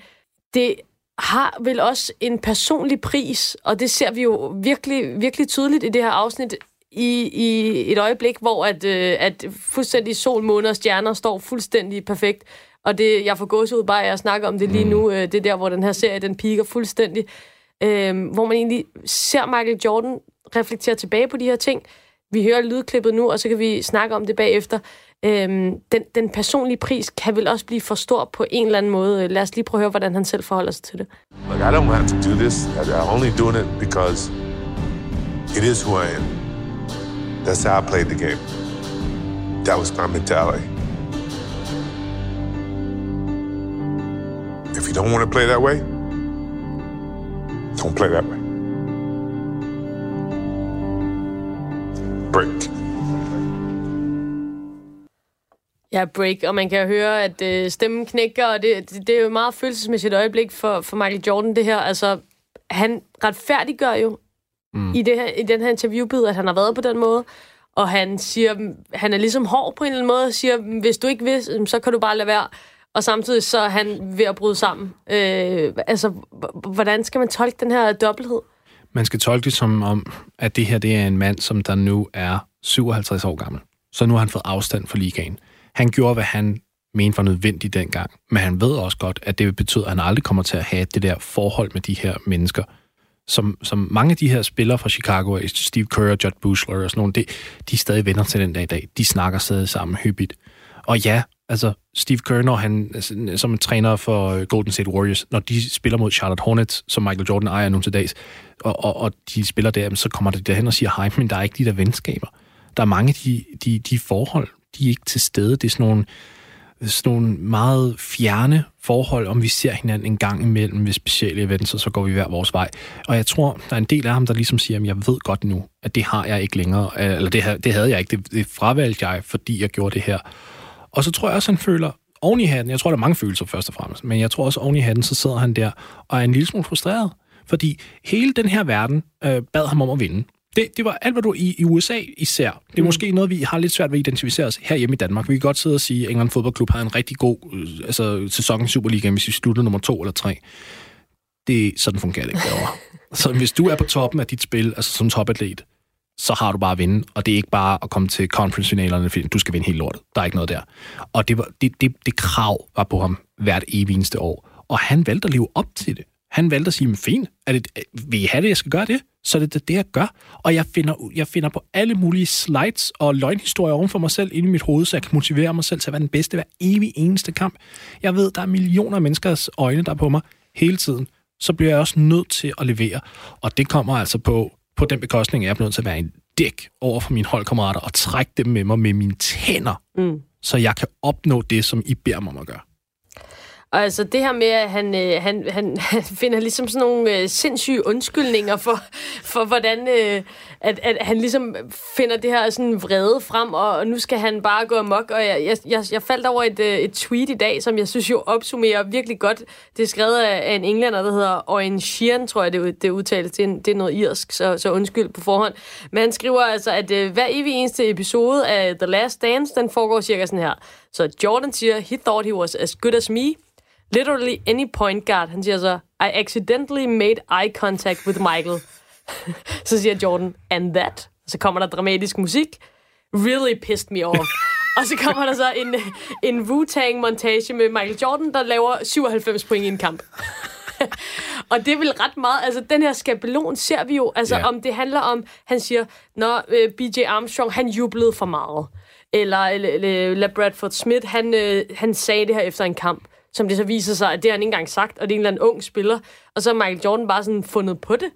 det har vel også en personlig pris, og det ser vi jo virkelig, virkelig tydeligt i det her afsnit, i, i et øjeblik, hvor at, øh, at fuldstændig sol, måne og stjerner står fuldstændig perfekt. Og det, jeg får gås ud bare, at jeg snakker om det lige mm. nu. Øh, det er der, hvor den her serie, den piker fuldstændig. Øh, hvor man egentlig ser Michael Jordan reflektere tilbage på de her ting. Vi hører lydklippet nu, og så kan vi snakke om det bagefter. Øhm, den, den personlige pris kan vel også blive for stor på en eller anden måde. Lad os lige prøve at høre, hvordan han selv forholder sig til det. Look, I don't have to do this. I'm only doing it because it is who I am. That's how I played the game. That was my mentality. If you don't want to play that way, don't play that way. Break. Ja, break, og man kan høre, at øh, stemmen knækker, og det, det, det er jo et meget følelsesmæssigt øjeblik for, for Michael Jordan, det her. Altså, han retfærdiggør jo mm. i, det her, i den her interviewbid, at han har været på den måde. Og han siger, han er ligesom hård på en eller anden måde, og siger, hvis du ikke vil, så kan du bare lade være. Og samtidig så er han ved at bryde sammen. Øh, altså, hvordan skal man tolke den her dobbelthed? Man skal tolke det som om, at det her det er en mand, som der nu er 57 år gammel. Så nu har han fået afstand fra ligaen. Han gjorde, hvad han mente var nødvendigt dengang. Men han ved også godt, at det vil betyde, at han aldrig kommer til at have det der forhold med de her mennesker. Som, som mange af de her spillere fra Chicago, Steve Kerr Judd Bushler og sådan nogle, det, de er stadig venner til den dag i dag. De snakker stadig sammen hyppigt. Og ja, altså Steve Kerr, når han altså, som en træner for øh, Golden State Warriors, når de spiller mod Charlotte Hornets, som Michael Jordan ejer nu til dags, og, og, og de spiller der, så kommer de derhen og siger hej, men der er ikke de der venskaber. Der er mange af de, de, de forhold, de er ikke til stede. Det er sådan nogle, sådan nogle meget fjerne forhold, om vi ser hinanden en gang imellem ved specielle events, og så går vi hver vores vej. Og jeg tror, der er en del af ham, der ligesom siger, at jeg ved godt nu, at det har jeg ikke længere, eller det, det havde jeg ikke, det, det fravalgte jeg, fordi jeg gjorde det her. Og så tror jeg også, han føler, oven i hatten, jeg tror, der er mange følelser først og fremmest, men jeg tror også, oven i hatten, så sidder han der og er en lille smule frustreret. Fordi hele den her verden øh, bad ham om at vinde. Det, det var alt, hvad du i, i USA især. Det er mm. måske noget, vi har lidt svært ved at identificere os her hjemme i Danmark. Vi kan godt sidde og sige, at England Fodboldklub havde en rigtig god øh, altså, sæson i Superligaen, hvis vi sluttede nummer to eller tre. Det, sådan fungerer det ikke derovre. så hvis du er på toppen af dit spil, altså som topatlet, så har du bare at vinde, og det er ikke bare at komme til conference-finalerne, fordi du skal vinde helt lortet. Der er ikke noget der. Og det, var, det, det, det krav var på ham hvert evig år. Og han valgte at leve op til det. Han valgte at sige, fint, er det, vil I have det, jeg skal gøre det? Så det er det, jeg gør. Og jeg finder, jeg finder på alle mulige slides og løgnhistorier oven for mig selv inde i mit hoved, så jeg kan motivere mig selv til at være den bedste hver evig eneste kamp. Jeg ved, der er millioner af menneskers øjne, der er på mig hele tiden. Så bliver jeg også nødt til at levere. Og det kommer altså på på den bekostning, at jeg er nødt til at være en dæk over for mine holdkammerater og trække dem med mig med mine tænder, mm. så jeg kan opnå det, som I beder mig om at gøre. Og altså det her med, at han, øh, han, han, han finder ligesom sådan nogle øh, sindssyge undskyldninger for, for hvordan øh, at, at han ligesom finder det her sådan vrede frem, og, og nu skal han bare gå amok. Og jeg, jeg, jeg faldt over et, øh, et tweet i dag, som jeg synes jo opsummerer virkelig godt. Det er skrevet af, af en englænder, der hedder Owen Sheeran, tror jeg, det, det udtales. Det, er, det er noget irsk, så, så undskyld på forhånd. Men han skriver altså, at øh, hver evig eneste episode af The Last Dance, den foregår cirka sådan her. Så Jordan siger, he thought he was as good as me, Literally any point guard. Han siger så, I accidentally made eye contact with Michael. så siger Jordan, and that. Så kommer der dramatisk musik. Really pissed me off. og så kommer der så en, en Wu-Tang-montage med Michael Jordan, der laver 97 point i en kamp. og det er vel ret meget, altså den her skabelon ser vi jo, altså yeah. om det handler om, han siger, når øh, BJ Armstrong, han jublede for meget. Eller, eller, eller Bradford Smith, han, uh, han sagde det her efter en kamp som det så viser sig, at det har han ikke engang sagt, og det er en eller anden ung spiller. Og så har Michael Jordan bare sådan fundet på det.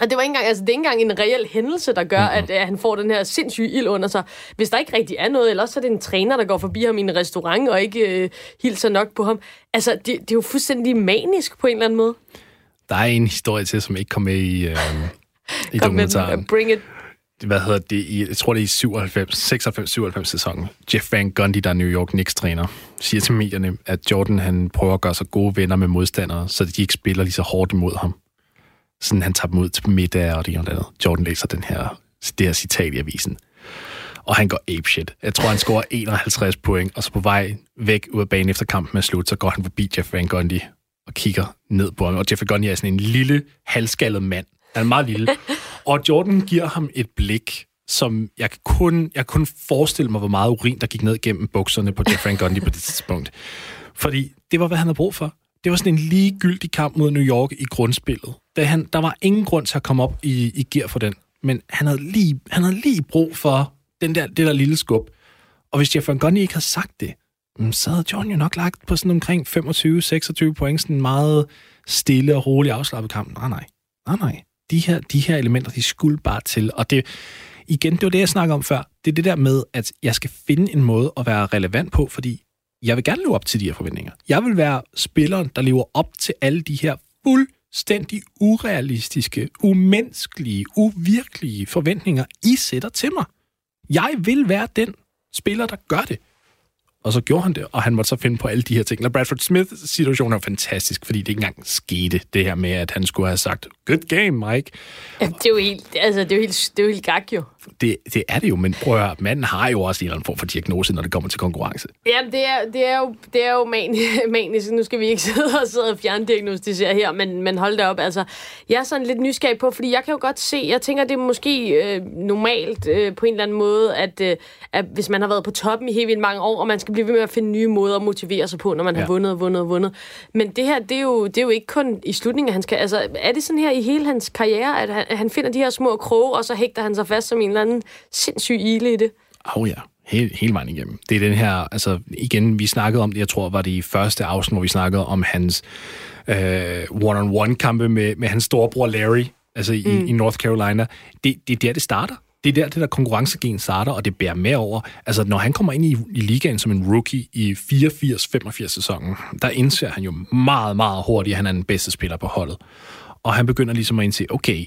Og det var ikke engang, altså det er ikke engang en reel hændelse, der gør, mm-hmm. at, at han får den her sindssyge ild under sig. Hvis der ikke rigtig er noget, eller så er det en træner, der går forbi ham i en restaurant og ikke øh, hilser nok på ham. Altså, det, det er jo fuldstændig manisk på en eller anden måde. Der er en historie til, som ikke kom med i, øh, i dokumentaren. Med, bring it hvad hedder det, i, jeg tror det er i 97, 96-97 sæsonen, Jeff Van Gundy, der er New York Knicks-træner, siger til medierne, at Jordan han prøver at gøre sig gode venner med modstandere, så de ikke spiller lige så hårdt imod ham. Sådan han tager dem ud til middag og det og andet. Jordan læser den her, det her citat i avisen. Og han går apeshit. Jeg tror, han scorer 51 point, og så på vej væk ud af banen efter kampen er slut, så går han forbi Jeff Van Gundy og kigger ned på ham. Og Jeff Van Gundy er sådan en lille, halvskaldet mand. Han er meget lille. Og Jordan giver ham et blik, som jeg kun, jeg kun forestille mig, hvor meget urin, der gik ned gennem bukserne på Jeff Van Gundy på det tidspunkt. Fordi det var, hvad han havde brug for. Det var sådan en ligegyldig kamp mod New York i grundspillet. Da han, der var ingen grund til at komme op i, i gear for den. Men han havde, lige, han havde lige brug for den der, det der lille skub. Og hvis Jeff Van Gundy ikke havde sagt det, mm, så havde John jo nok lagt på sådan omkring 25-26 point, sådan en meget stille og rolig afslappet kamp. Nej, nej. Nej, nej de her, de her elementer, de skulle bare til. Og det, igen, det var det, jeg snakkede om før. Det er det der med, at jeg skal finde en måde at være relevant på, fordi jeg vil gerne leve op til de her forventninger. Jeg vil være spilleren, der lever op til alle de her fuldstændig urealistiske, umenneskelige, uvirkelige forventninger, I sætter til mig. Jeg vil være den spiller, der gør det. Og så gjorde han det, og han måtte så finde på alle de her ting. Og Bradford Smiths situation er fantastisk, fordi det ikke engang skete, det her med, at han skulle have sagt, good game, Mike. Ja, det er jo helt, altså, det er jo helt, det er jo helt gak, jo. Det, det er det jo, men prøv at høre, manden har jo også en eller anden form for diagnose, når det kommer til konkurrence. Ja, det er, det er jo, det er jo man, manisk. Nu skal vi ikke sidde og, sidde og fjerndiagnostisere her, men, men hold da op. Altså, jeg er sådan lidt nysgerrig på, fordi jeg kan jo godt se, jeg tænker, det er måske øh, normalt øh, på en eller anden måde, at, øh, at hvis man har været på toppen i helt vildt mange år, og man skal blive ved med at finde nye måder at motivere sig på, når man ja. har vundet og vundet og vundet. Men det her, det er, jo, det er jo ikke kun i slutningen af hans karriere. Altså, er det sådan her i hele hans karriere, at han, at han finder de her små kroge, og så hægter han sig fast som en eller anden sindssyg ile i det? Åh oh, ja, hele, hele vejen igennem. Det er den her, altså igen, vi snakkede om det, jeg tror var det i første afsnit, hvor vi snakkede om hans øh, one-on-one-kampe med, med hans storebror Larry, altså i, mm. i North Carolina. Det, det er der, det starter. Det er der, det der konkurrencegen starter, og det bærer med over. Altså, når han kommer ind i, i ligaen som en rookie i 84-85 sæsonen, der indser han jo meget, meget hurtigt, at han er den bedste spiller på holdet. Og han begynder ligesom at indse, okay,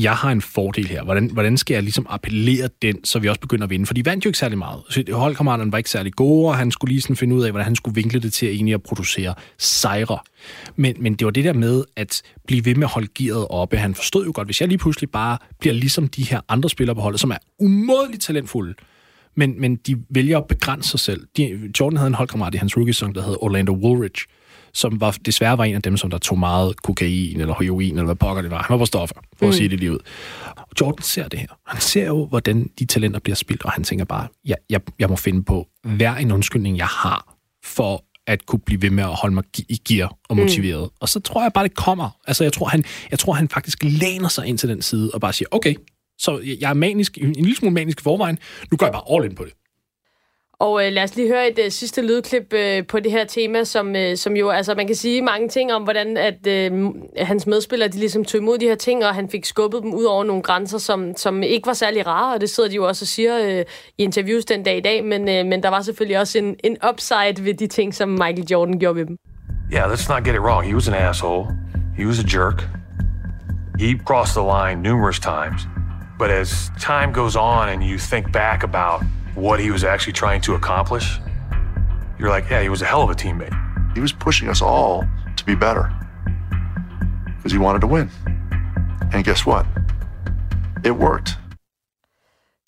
jeg har en fordel her. Hvordan, hvordan skal jeg ligesom appellere den, så vi også begynder at vinde? For de vandt jo ikke særlig meget. Så holdkammeraterne var ikke særlig gode, og han skulle lige sådan finde ud af, hvordan han skulle vinkle det til at egentlig at producere sejre. Men, men det var det der med at blive ved med at holde gearet oppe. Han forstod jo godt, hvis jeg lige pludselig bare bliver ligesom de her andre spillere på holdet, som er umådeligt talentfulde, men, men de vælger at begrænse sig selv. De, Jordan havde en holdkammerat i hans rookie-song, der hed Orlando Woolridge, som var, desværre var en af dem, som der tog meget kokain eller heroin, eller hvad pokker det var. Han var på stoffer, for mm. at sige det lige ud. Jordan ser det her. Han ser jo, hvordan de talenter bliver spildt, og han tænker bare, jeg, jeg, jeg må finde på hver en undskyldning, jeg har, for at kunne blive ved med at holde mig i gear og mm. motiveret. Mm. Og så tror jeg bare, det kommer. Altså, jeg tror, han, jeg tror, han faktisk læner sig ind til den side og bare siger, okay, så jeg er manisk, en lille smule manisk i forvejen, nu går jeg bare all in på det. Og øh, lad os lige høre et øh, sidste lydklip øh, på det her tema, som, øh, som jo, altså man kan sige mange ting om, hvordan at øh, hans medspillere, de ligesom tog imod de her ting, og han fik skubbet dem ud over nogle grænser, som, som ikke var særlig rare, og det sidder de jo også og siger øh, i interviews den dag i dag, men, øh, men der var selvfølgelig også en, en upside ved de ting, som Michael Jordan gjorde ved dem. Yeah, let's not get it wrong. He was an asshole. He was a jerk. He crossed the line numerous times. But as time goes on and you think back about what he was actually trying to accomplish, you're like, yeah, he was a hell of a teammate. He was pushing us all to be better because he wanted to win. And guess what? It worked.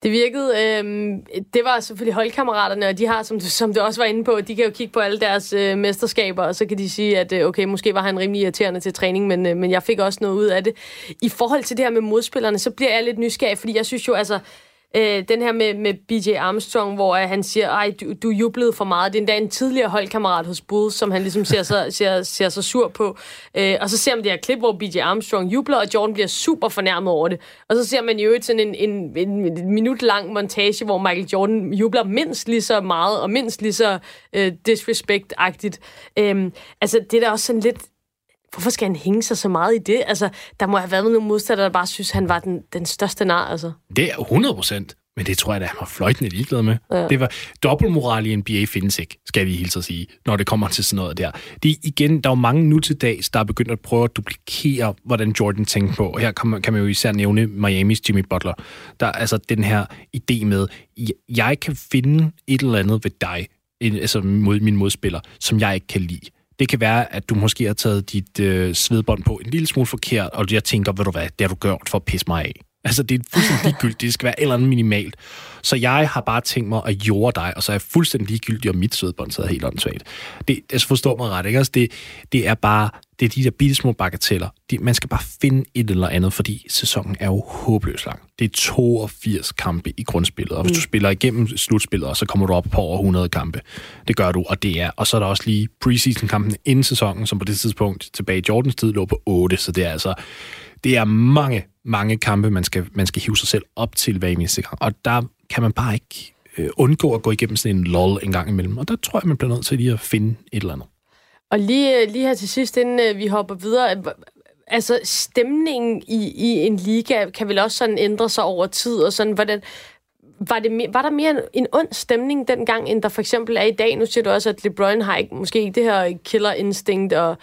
Det virkede, øh, det var selvfølgelig holdkammeraterne, og de har, som du, som du også var inde på, de kan jo kigge på alle deres øh, mesterskaber, og så kan de sige, at øh, okay, måske var han rimelig irriterende til træning, men, øh, men jeg fik også noget ud af det. I forhold til det her med modspillerne, så bliver jeg lidt nysgerrig, fordi jeg synes jo, altså, øh, den her med, med BJ Armstrong, hvor øh, han siger, ej, du, du jublede for meget. Det er endda en tidligere holdkammerat hos Bulls, som han ligesom ser så, ser, ser så sur på. Øh, og så ser man det her klip, hvor BJ Armstrong jubler, og Jordan bliver super fornærmet over det. Og så ser man jo sådan en, en, en, en minut lang montage, hvor Michael Jordan jubler mindst lige så meget, og mindst lige så øh, disrespect-agtigt. Øh, altså, det er da også sådan lidt hvorfor skal han hænge sig så meget i det? Altså, der må have været nogle modstandere, der bare synes, han var den, den største nar, altså. Det er 100 procent. Men det tror jeg, at han var fløjtende ligeglad med. Ja. Det var dobbeltmoral i NBA findes ikke, skal vi hilse at sige, når det kommer til sådan noget der. Det igen, der er jo mange nu til dags, der er begyndt at prøve at duplikere, hvordan Jordan tænker på. Her kan man, kan man jo især nævne Miamis Jimmy Butler. Der er altså den her idé med, jeg kan finde et eller andet ved dig, altså mod min modspiller, som jeg ikke kan lide. Det kan være, at du måske har taget dit øh, svedbånd på en lille smule forkert, og jeg tænker, ved du hvad, det har du gjort for at pisse mig af. Altså, det er fuldstændig ligegyldigt. Det skal være eller andet minimalt. Så jeg har bare tænkt mig at jorde dig, og så er jeg fuldstændig ligegyldig, om mit sødbånd sidder helt åndssvagt. Det, altså, forstår mig ret, ikke? Altså, det, det er bare, det er de der bitte små bagateller. De, man skal bare finde et eller andet, fordi sæsonen er jo håbløst lang. Det er 82 kampe i grundspillet, og hvis mm. du spiller igennem slutspillet, så kommer du op på over 100 kampe. Det gør du, og det er. Og så er der også lige preseason-kampen inden sæsonen, som på det tidspunkt tilbage i Jordans tid lå på 8, så det er altså det er mange, mange kampe, man skal, man skal hive sig selv op til hver eneste gang. Og der kan man bare ikke øh, undgå at gå igennem sådan en lol en gang imellem. Og der tror jeg, man bliver nødt til lige at finde et eller andet. Og lige, øh, lige her til sidst, inden øh, vi hopper videre, altså stemningen i, i en liga kan vel også sådan ændre sig over tid, og sådan, hvordan, var, det, var der mere en ond stemning dengang, end der for eksempel er i dag? Nu siger du også, at LeBron har ikke, måske ikke det her killer instinct, og,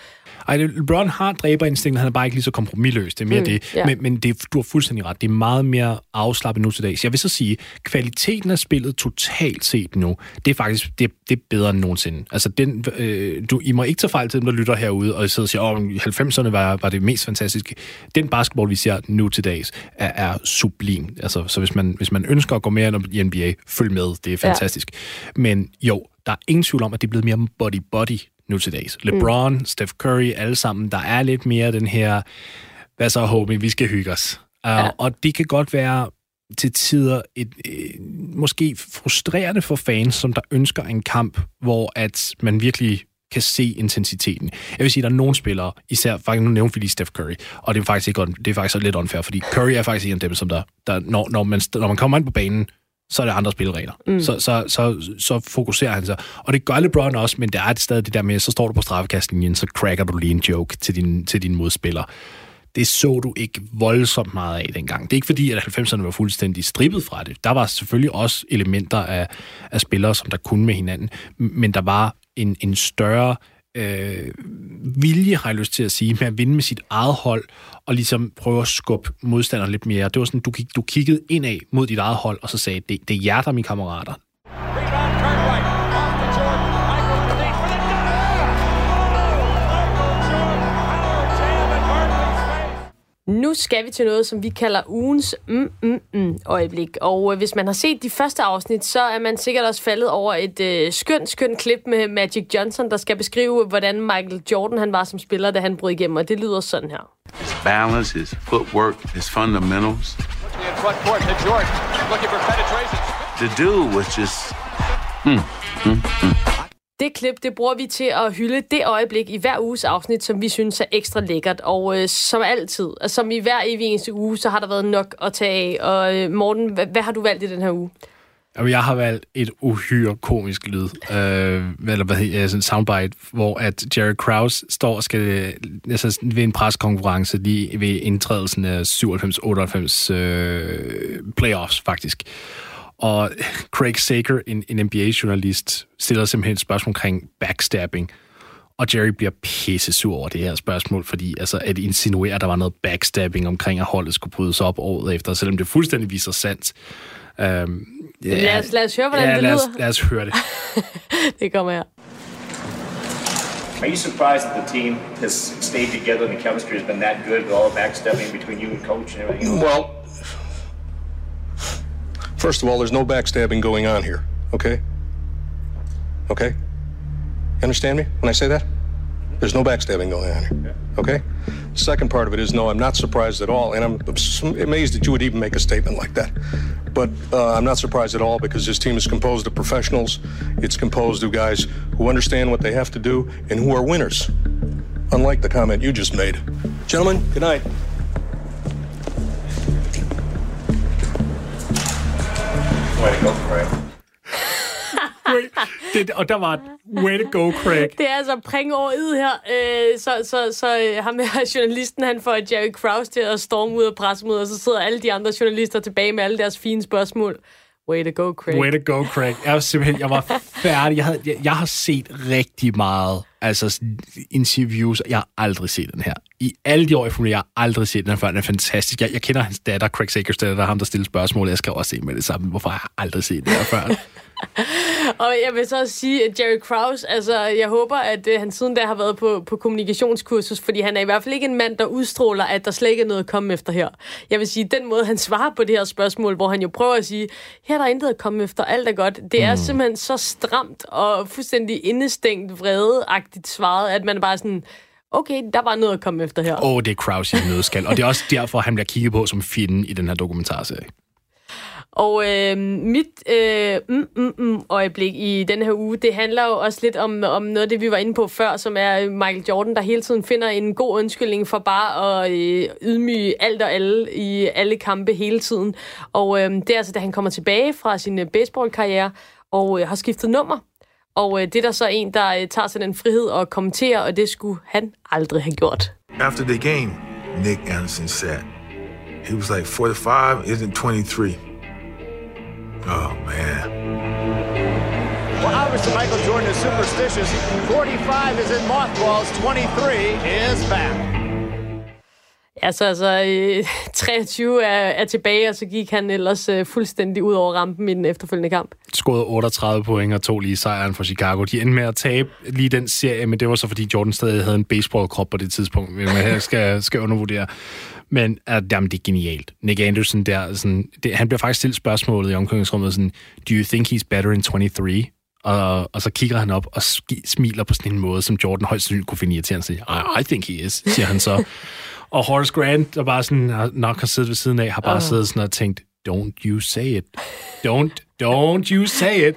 ej, LeBron har dræberinstinkt, han er bare ikke lige så kompromilløs. Det er mere mm, det. Yeah. Men, men det, du har fuldstændig ret. Det er meget mere afslappet nu til dags. Jeg vil så sige, kvaliteten af spillet totalt set nu, det er faktisk det, det er bedre end nogensinde. Altså, den, øh, du, I må ikke tage fejl til dem, der lytter herude, og sidder og siger, åh, 90'erne var, var det mest fantastiske. Den basketball, vi ser nu til dags, er, er sublim. Altså, så hvis man, hvis man ønsker at gå mere ind i NBA, følg med. Det er fantastisk. Ja. Men jo, der er ingen tvivl om, at det er blevet mere body-body nu til dags. LeBron, mm. Steph Curry, alle sammen, der er lidt mere den her, hvad så, homie, vi skal hygge os. Uh, ja. Og det kan godt være til tider et, et, måske frustrerende for fans, som der ønsker en kamp, hvor at man virkelig kan se intensiteten. Jeg vil sige, at der er nogle spillere, især faktisk nu nævnte vi lige Steph Curry, og det er faktisk, ikke, det er faktisk lidt unfair, fordi Curry er faktisk en af dem, som der, der når, når, man, når man kommer ind på banen, så er det andre spilregler. Mm. Så, så, så, så fokuserer han sig. Og det gør LeBron også, men det er stadig det der med, så står du på straffekastlinjen, så cracker du lige en joke til din, til din modspiller. Det så du ikke voldsomt meget af dengang. Det er ikke fordi, at 90'erne var fuldstændig strippet fra det. Der var selvfølgelig også elementer af, af spillere, som der kunne med hinanden, men der var en, en større øh, vilje, har jeg lyst til at sige, med at vinde med sit eget hold, og ligesom prøve at skubbe modstanderen lidt mere. Det var sådan, du, du kiggede indad mod dit eget hold, og så sagde, det, det er jer, der er mine kammerater. Nu skal vi til noget, som vi kalder ugens mm-mm-øjeblik. Og øh, hvis man har set de første afsnit, så er man sikkert også faldet over et øh, skønt, skønt klip med Magic Johnson, der skal beskrive, hvordan Michael Jordan han var som spiller, da han brød igennem. Og det lyder sådan her. His balance, his footwork, his fundamentals. The dude was just... Mm, mm, mm. Det klip, det bruger vi til at hylde det øjeblik i hver uges afsnit, som vi synes er ekstra lækkert. Og øh, som altid, altså, som i hver evig eneste uge, så har der været nok at tage af. Og øh, Morten, hvad, hvad har du valgt i den her uge? Jamen, jeg har valgt et uhyre komisk lyd, øh, eller hvad hedder sådan en soundbite, hvor at Jerry Krause står og skal øh, altså, ved en preskonkurrence lige ved indtrædelsen af 97-98 øh, playoffs, faktisk. Og Craig Sager, en, en NBA-journalist, stiller simpelthen et spørgsmål omkring backstabbing. Og Jerry bliver pisse sur over det her spørgsmål, fordi altså, at insinuere, at der var noget backstabbing omkring, at holdet skulle brydes op året efter, selvom det fuldstændig viser sandt. Um, yeah. lad, os, lad os høre, hvordan ja, det lad os, lyder. lad os høre det. det kommer her. Are you surprised that the team has stayed together and the chemistry has been that good with all the backstabbing between you and coach and everything? Well, First of all, there's no backstabbing going on here, okay? Okay? You understand me when I say that? There's no backstabbing going on here, okay? Second part of it is no, I'm not surprised at all, and I'm amazed that you would even make a statement like that. But uh, I'm not surprised at all because this team is composed of professionals. It's composed of guys who understand what they have to do and who are winners, unlike the comment you just made. Gentlemen, good night. Way to go, Craig. det, og der var et way to go, Craig. Det er altså pring over id her. Øh, så, så, så øh, ham her, journalisten, han får Jerry Krause til at storme ud af pressemødet, og så sidder alle de andre journalister tilbage med alle deres fine spørgsmål. Way to go, Craig. Way to go, Craig. Jeg var simpelthen, jeg var færdig. Jeg, havde, jeg, jeg har set rigtig meget altså interviews. Jeg har aldrig set den her. I alle de år, jeg jeg har aldrig set den her før. Den er fantastisk. Jeg, jeg kender hans datter, Craig Sakers datter, der er ham, der stiller spørgsmål. Jeg skal også se med det samme. Hvorfor har jeg aldrig set den her før? og jeg vil så også sige, at Jerry Krause, altså jeg håber, at uh, han siden da har været på, på kommunikationskursus, fordi han er i hvert fald ikke en mand, der udstråler, at der slet ikke er noget at komme efter her. Jeg vil sige, den måde, han svarer på det her spørgsmål, hvor han jo prøver at sige, her er der intet at komme efter, alt er godt. Det er mm. simpelthen så stramt og fuldstændig indestængt vredeagtigt svaret, at man er bare sådan, okay, der var noget at komme efter her. Åh, oh, det er Krause i nødskal, og det er også derfor, han bliver kigget på som fjenden i den her dokumentarserie. Og øh, mit øh, mm, mm, mm, øjeblik i den her uge, det handler jo også lidt om, om noget af det, vi var inde på før, som er øh, Michael Jordan, der hele tiden finder en god undskyldning for bare at øh, ydmyge alt og alle i alle kampe hele tiden. Og øh, det er altså, da han kommer tilbage fra sin øh, baseballkarriere og øh, har skiftet nummer. Og øh, det er der så en, der øh, tager sig den frihed og kommenterer, og det skulle han aldrig have gjort. After the game, Nick Anderson said, he was like 45, isn't 23. Oh, man. obviously Michael Jordan is superstitious. 45 is in mothballs. 23 is back. Altså, altså øh, 23 er, er tilbage, og så gik han ellers øh, fuldstændig ud over rampen i den efterfølgende kamp. Skåede 38 point og tog lige sejren for Chicago. De endte med at tabe lige den serie, men det var så fordi Jordan stadig havde en baseballkrop på det tidspunkt, men her skal, skal undervurdere. Men uh, jamen, det er genialt. Nick Anderson der, sådan, det, han bliver faktisk stillet spørgsmålet i omklædningsrummet sådan, do you think he's better in 23? Og, og så kigger han op og smiler på sådan en måde, som Jordan højst sandsynligt kunne finde irriterende. I, I think he is, siger han så. Og Horace Grant, der bare sådan nok har siddet ved siden af, har bare uh. siddet sådan og tænkt, don't you say it. Don't, don't you say it.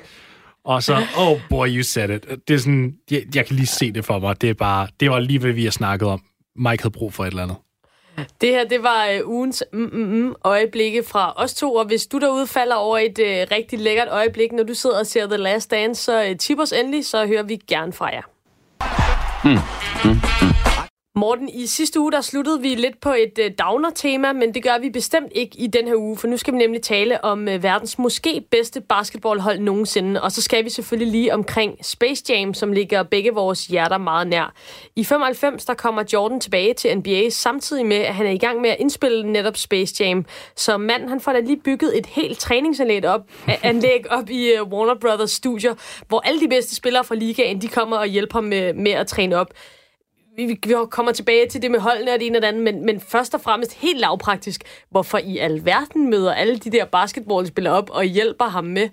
Og så, oh boy, you said it. Det er sådan, jeg, jeg kan lige se det for mig. Det er bare, det var lige, hvad vi har snakket om. Mike havde brug for et eller andet. Det her, det var øh, ugens mm, mm, mm, øjeblikke fra os to, og hvis du derude falder over et øh, rigtig lækkert øjeblik, når du sidder og ser The Last Dance, så øh, tip os endelig, så hører vi gerne fra jer. Mm, mm, mm. Morten, i sidste uge der sluttede vi lidt på et øh, downer-tema, men det gør vi bestemt ikke i den her uge, for nu skal vi nemlig tale om øh, verdens måske bedste basketballhold nogensinde, og så skal vi selvfølgelig lige omkring Space Jam, som ligger begge vores hjerter meget nær. I 95 der kommer Jordan tilbage til NBA, samtidig med, at han er i gang med at indspille netop Space Jam. Så manden, han får da lige bygget et helt træningsanlæg op, anlæg op i øh, Warner Brothers studier, hvor alle de bedste spillere fra ligaen, de kommer og hjælper ham med, med at træne op vi, vi kommer tilbage til det med holdene og det ene og det andet, men, men først og fremmest helt lavpraktisk, hvorfor i alverden møder alle de der basketballspillere op og hjælper ham med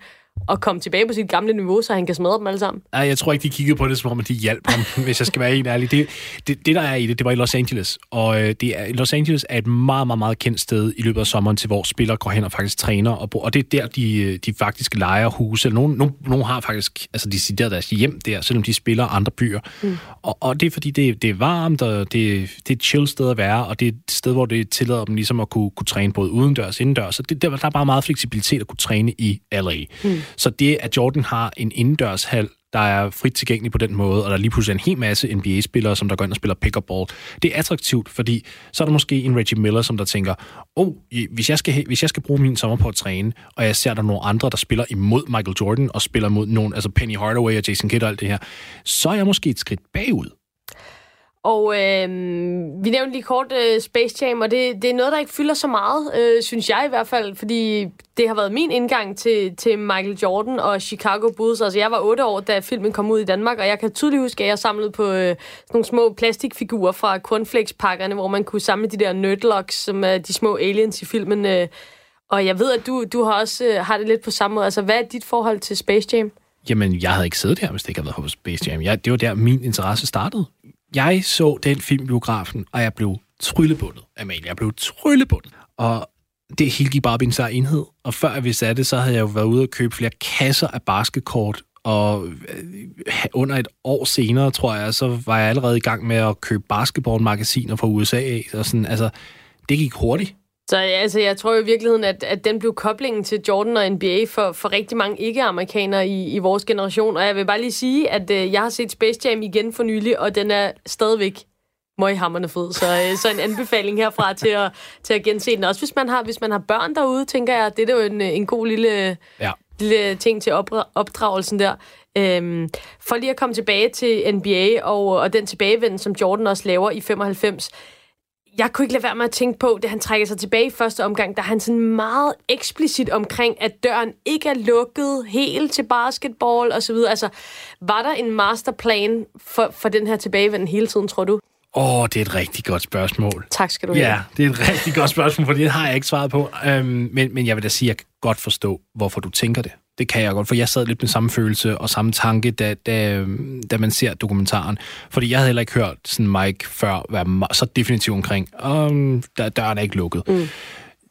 at komme tilbage på sit gamle niveau, så han kan smadre dem alle sammen? Ja, jeg tror ikke, de kiggede på det, som om de hjalp ham, hvis jeg skal være helt ærlig. Det, det, det, der er i det, det var i Los Angeles. Og øh, det er, Los Angeles er et meget, meget, meget kendt sted i løbet af sommeren, til hvor spillere går hen og faktisk træner. Og, og det er der, de, øh, de faktisk leger huse. Nogle, nogle, nogle har faktisk altså, de deres hjem der, selvom de spiller andre byer. Mm. Og, og det er fordi, det, det er varmt, og det, det er et chill sted at være, og det er et sted, hvor det tillader dem ligesom at kunne, kunne træne både udendørs og indendørs. Så det, der, der er bare meget fleksibilitet at kunne træne i LA. Mm. Så det, at Jordan har en indendørshal, der er frit tilgængelig på den måde, og der er lige pludselig en hel masse NBA-spillere, som der går ind og spiller pick-up ball. Det er attraktivt, fordi så er der måske en Reggie Miller, som der tænker, oh, hvis jeg skal, hvis jeg skal bruge min sommer på at træne, og jeg ser, der er nogle andre, der spiller imod Michael Jordan, og spiller mod nogen, altså Penny Hardaway og Jason Kidd og alt det her, så er jeg måske et skridt bagud. Og øh, vi nævnte lige kort øh, Space Jam, og det, det er noget, der ikke fylder så meget, øh, synes jeg i hvert fald, fordi det har været min indgang til, til Michael Jordan og Chicago Bulls. Altså, jeg var otte år, da filmen kom ud i Danmark, og jeg kan tydeligt huske, at jeg samlede på øh, nogle små plastikfigurer fra cornflakes-pakkerne, hvor man kunne samle de der nerdlocks, som er de små aliens i filmen. Øh. Og jeg ved, at du, du har også øh, har det lidt på samme måde. Altså, hvad er dit forhold til Space Jam? Jamen, jeg havde ikke siddet her, hvis det ikke havde været på Space Jam. Jeg, det var der, min interesse startede jeg så den film biografen, og jeg blev tryllebundet, Amalie. Jeg blev tryllebundet. Og det hele gik bare op i en sær enhed. Og før jeg vidste af det, så havde jeg jo været ude og købe flere kasser af basketkort. Og øh, under et år senere, tror jeg, så var jeg allerede i gang med at købe basketballmagasiner fra USA. Og sådan, altså, det gik hurtigt. Så altså, jeg tror i virkeligheden, at, at den blev koblingen til Jordan og NBA for, for rigtig mange ikke-amerikanere i, i vores generation. Og jeg vil bare lige sige, at øh, jeg har set Space Jam igen for nylig, og den er stadigvæk møghammerne fed. Så, øh, så en anbefaling herfra til at, til at gense den. Også hvis man har, hvis man har børn derude, tænker jeg, det er jo en, en god lille, ja. lille ting til opdragelsen der. Øhm, for lige at komme tilbage til NBA og, og den tilbagevenden, som Jordan også laver i 95 jeg kunne ikke lade være med at tænke på, det han trækker sig tilbage i første omgang, der han sådan meget eksplicit omkring, at døren ikke er lukket helt til basketball og så videre. Altså, var der en masterplan for, for den her tilbagevenden hele tiden, tror du? Åh, oh, det er et rigtig godt spørgsmål. Tak skal du have. Ja, det er et rigtig godt spørgsmål, for det har jeg ikke svaret på. Øhm, men, men jeg vil da sige, at jeg kan godt forstå, hvorfor du tænker det. Det kan jeg godt, for jeg sad lidt med samme følelse og samme tanke, da, da, da man ser dokumentaren. Fordi jeg havde heller ikke hørt sådan Mike før være så definitiv omkring, um, der, døren er ikke lukket. Mm.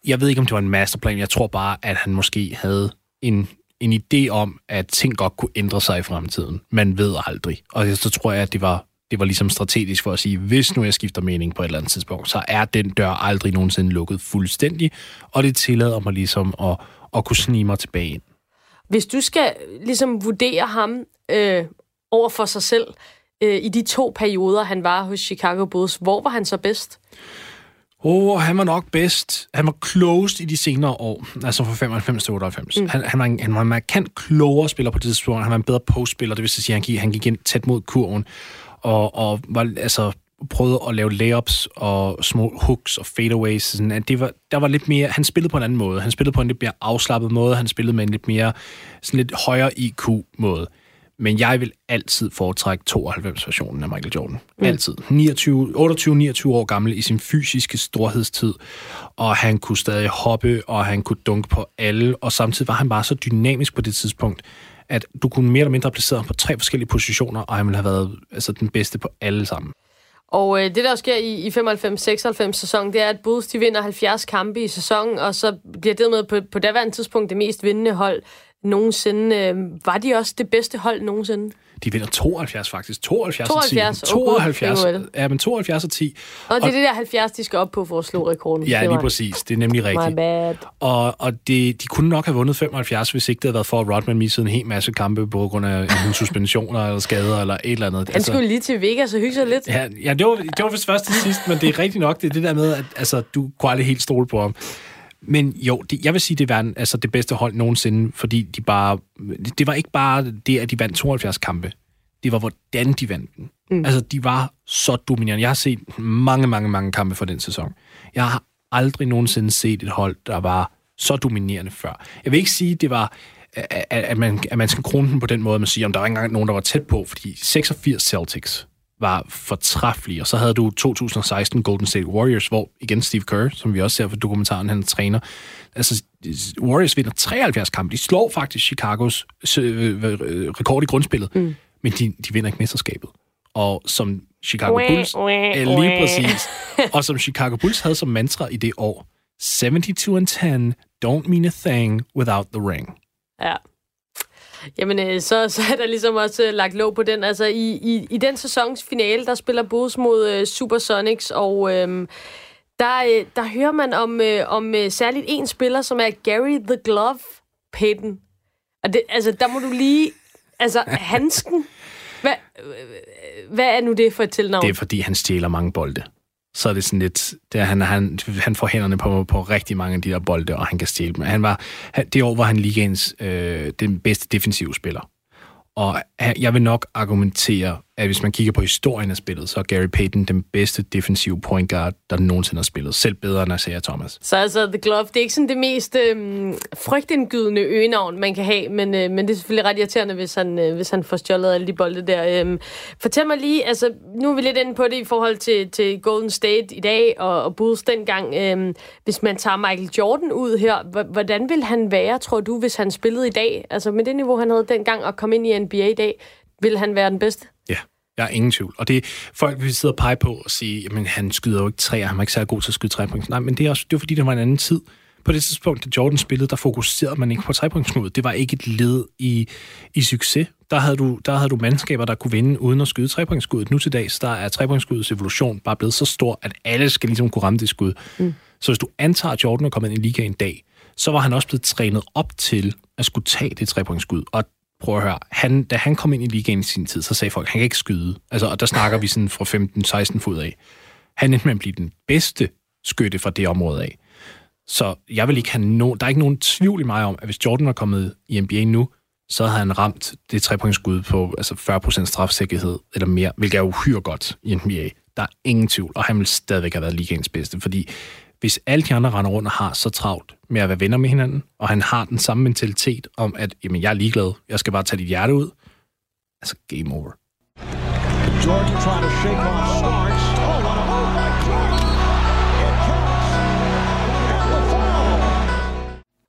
Jeg ved ikke, om det var en masterplan. Jeg tror bare, at han måske havde en, en idé om, at ting godt kunne ændre sig i fremtiden. Man ved aldrig. Og så tror jeg, at det var det var ligesom strategisk for at sige, hvis nu jeg skifter mening på et eller andet tidspunkt, så er den dør aldrig nogensinde lukket fuldstændig, og det tillader mig ligesom at, at kunne snige mig tilbage ind. Hvis du skal ligesom vurdere ham øh, over for sig selv øh, i de to perioder, han var hos Chicago Bulls, hvor var han så bedst? Oh, han var nok bedst. Han var closed i de senere år, altså fra 95 til 98. Mm. Han, han, var en, han var en markant klogere spiller på det tidspunkt. Han var en bedre postspiller, det vil sige, at han gik, han gik ind tæt mod kurven, og, og var, altså, prøvede at lave layups og små hooks og fadeaways. Sådan, at det var, der var lidt mere, han spillede på en anden måde. Han spillede på en lidt mere afslappet måde. Han spillede med en lidt mere, sådan lidt højere IQ-måde. Men jeg vil altid foretrække 92-versionen af Michael Jordan. Mm. Altid. 28-29 år gammel i sin fysiske storhedstid, og han kunne stadig hoppe, og han kunne dunke på alle, og samtidig var han bare så dynamisk på det tidspunkt, at du kunne mere eller mindre placere ham på tre forskellige positioner, og han ville have været altså, den bedste på alle sammen. Og øh, det, der sker i, i 95-96 sæson, det er, at Bulls de vinder 70 kampe i sæsonen, og så bliver det med på, på daværende tidspunkt det mest vindende hold nogensinde. Øh, var de også det bedste hold nogensinde? De vinder 72 faktisk. 72, 72 og 10. 72, oh, ja, men 72 og 10. Og det er og, det der 70, de skal op på for at slå rekorden. Ja, lige præcis. Det er nemlig rigtigt. My bad. Og, og det, de kunne nok have vundet 75, hvis ikke det havde været for, at Rodman missede en hel masse kampe på grund af en suspensioner eller skader eller et eller andet. Han altså, skulle lige til Vegas og hygge sig lidt. Ja, ja det, var, det var vist først til sidst, men det er rigtigt nok. Det er det der med, at altså, du kunne aldrig helt stole på ham. Men jo, det, jeg vil sige, det var altså det bedste hold nogensinde, fordi de bare, det var ikke bare det, at de vandt 72 kampe. Det var, hvordan de vandt den. Mm. Altså, de var så dominerende. Jeg har set mange, mange, mange kampe for den sæson. Jeg har aldrig nogensinde set et hold, der var så dominerende før. Jeg vil ikke sige, det var, at, at, man, at man skal krone den på den måde, at man siger, om der var ikke engang nogen, der var tæt på, fordi 86 Celtics var fortræffelige. Og så havde du 2016 Golden State Warriors, hvor igen Steve Kerr, som vi også ser for dokumentaren, han træner. Altså, Warriors vinder 73 kampe. De slår faktisk Chicagos øh, øh, rekord i grundspillet, mm. men de, de vinder ikke mesterskabet. Og som Chicago Bulls... er lige præcis. Og som Chicago Bulls havde som mantra i det år, 72 and 10 don't mean a thing without the ring. Ja. Jamen, øh, så, så er der ligesom også øh, lagt låg på den. Altså, i, i, i den sæsons finale, der spiller Bulls mod uh, Supersonics, og øhm, der, der hører man om, øh, om øh, særligt en spiller, som er Gary the Glove Payton. Og det, altså, der må du lige... Altså, handsken... Hvad, hvad er nu det for et tilnavn? Det er, fordi han stjæler mange bolde så er det sådan lidt, det er, han, han, han får hænderne på, på rigtig mange af de der bolde, og han kan stjæle dem. Han var, det år var han ligaens øh, den bedste defensive spiller. Og jeg vil nok argumentere, at hvis man kigger på historien af spillet, så er Gary Payton den bedste defensive point guard, der nogensinde har spillet. Selv bedre end Isaiah Thomas. Så altså, The Glove, det er ikke sådan det mest øh, frygtindgydende øgenavn, man kan have, men, øh, men det er selvfølgelig ret irriterende, hvis han, øh, hvis han får stjålet alle de bolde der. Øh, fortæl mig lige, altså, nu er vi lidt inde på det i forhold til, til Golden State i dag og, og Bulls dengang. Øh, hvis man tager Michael Jordan ud her, hvordan vil han være, tror du, hvis han spillede i dag? Altså med det niveau, han havde dengang, og kom ind i NBA i dag, vil han være den bedste? Jeg er ingen tvivl. Og det folk vil sidde og pege på og sige, jamen han skyder jo ikke træer, han var ikke særlig god til at skyde trepoints. Nej, men det er også det var, fordi, det var en anden tid. På det tidspunkt, da Jordan spillede, der fokuserede man ikke på trepointsskuddet. Det var ikke et led i, i succes. Der havde, du, der havde du mandskaber, der kunne vinde uden at skyde trepointskuddet. Nu til dags, der er trepointsskuddets evolution bare blevet så stor, at alle skal ligesom kunne ramme det skud. Mm. Så hvis du antager, at Jordan er kommet ind i ligaen en dag, så var han også blevet trænet op til at skulle tage det trepointsskud. Og prøv at høre, han, da han kom ind i ligaen i sin tid, så sagde folk, han kan ikke skyde. Altså, og der snakker vi sådan fra 15-16 fod af. Han endte med at blive den bedste skytte fra det område af. Så jeg vil ikke have nogen, der er ikke nogen tvivl i mig om, at hvis Jordan var kommet i NBA nu, så havde han ramt det trepointskud på altså 40% strafsikkerhed eller mere, hvilket er uhyre godt i NBA. Der er ingen tvivl, og han vil stadigvæk have været ligaens bedste, fordi hvis alle de andre render rundt og har så travlt med at være venner med hinanden, og han har den samme mentalitet om, at jamen, jeg er ligeglad, jeg skal bare tage dit hjerte ud, altså game over. Jordan trying to shake off Starks. Oh, what a move by Jordan!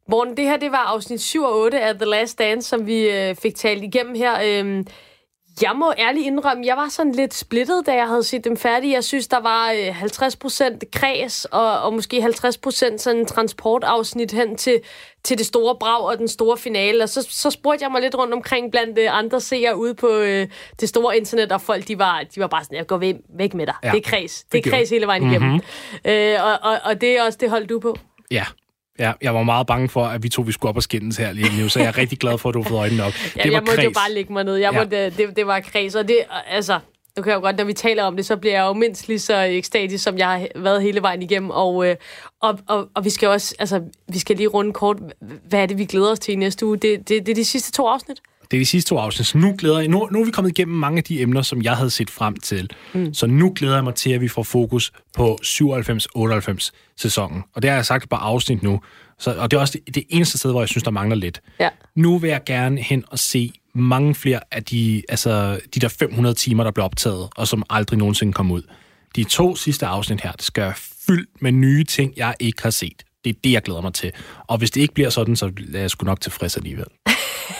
Morten, det her det var afsnit 7 og 8 af The Last Dance, som vi øh, fik talt igennem her. Øhm, jeg må ærligt indrømme, jeg var sådan lidt splittet, da jeg havde set dem færdige. Jeg synes, der var 50% øh, kreds og, og måske 50% sådan transportafsnit hen til, til det store brag og den store finale. Og så, så spurgte jeg mig lidt rundt omkring blandt øh, andre seere ude på øh, det store internet, og folk de var, de var bare sådan, jeg går væk, væk med dig. Ja, det er kreds. Det er kreds hele vejen igennem. Mm-hmm. Øh, og, og, og det er også det hold du på. Ja, Ja, jeg var meget bange for, at vi to vi skulle op og skændes her lige nu, så jeg er rigtig glad for, at du har fået øjnene op. ja, det var jeg måtte kreds. jo bare lægge mig ned. Jeg ja. måtte, det, det var kreds, og det, altså, Nu kan jeg jo godt, når vi taler om det, så bliver jeg jo mindst lige så ekstatisk, som jeg har været hele vejen igennem. Og, øh, og, og, og vi skal også, altså, vi skal lige runde kort, hvad er det, vi glæder os til i næste uge? Det, det, det er de sidste to afsnit. Det er de sidste to afsnit, så nu glæder jeg, nu, nu er vi kommet igennem mange af de emner, som jeg havde set frem til. Mm. Så nu glæder jeg mig til, at vi får fokus på 97-98 sæsonen. Og det har jeg sagt på afsnit nu. Så, og det er også det, det eneste sted, hvor jeg synes, der mangler lidt. Ja. Nu vil jeg gerne hen og se mange flere af de, altså, de der 500 timer, der blev optaget, og som aldrig nogensinde kom ud. De to sidste afsnit her, det skal være fyldt med nye ting, jeg ikke har set. Det er det, jeg glæder mig til. Og hvis det ikke bliver sådan, så er jeg sgu nok tilfreds alligevel.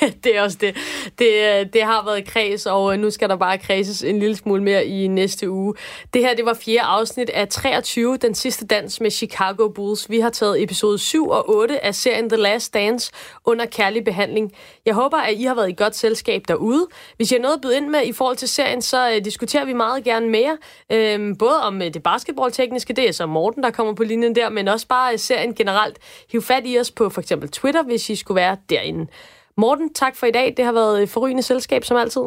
det er også det. det. Øh, det har været kreds, og øh, nu skal der bare kredses en lille smule mere i næste uge. Det her, det var fjerde afsnit af 23, den sidste dans med Chicago Bulls. Vi har taget episode 7 og 8 af serien The Last Dance under kærlig behandling. Jeg håber, at I har været i godt selskab derude. Hvis jeg har noget at byde ind med i forhold til serien, så øh, diskuterer vi meget gerne mere. Øhm, både om det basketballtekniske, det er så Morten, der kommer på linjen der, men også bare serien serien generelt. Hiv fat i os på for eksempel Twitter, hvis I skulle være derinde. Morten, tak for i dag. Det har været et forrygende selskab, som altid.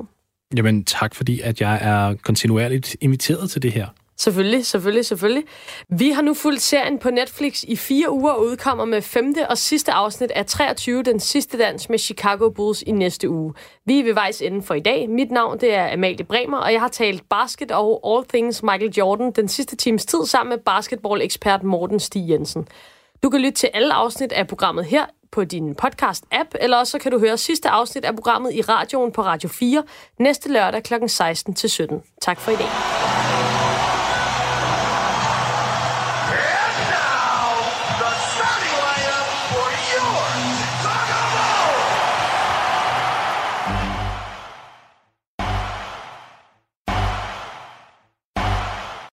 Jamen tak, fordi at jeg er kontinuerligt inviteret til det her. Selvfølgelig, selvfølgelig, selvfølgelig. Vi har nu fulgt serien på Netflix i fire uger og udkommer med femte og sidste afsnit af 23, den sidste dans med Chicago Bulls i næste uge. Vi er ved vejs ende for i dag. Mit navn det er Amalie Bremer, og jeg har talt basket og all things Michael Jordan den sidste times tid sammen med basketball-ekspert Morten Stig Jensen. Du kan lytte til alle afsnit af programmet her på din podcast-app, eller også så kan du høre sidste afsnit af programmet i radioen på Radio 4 næste lørdag kl. 16-17. Tak for i dag.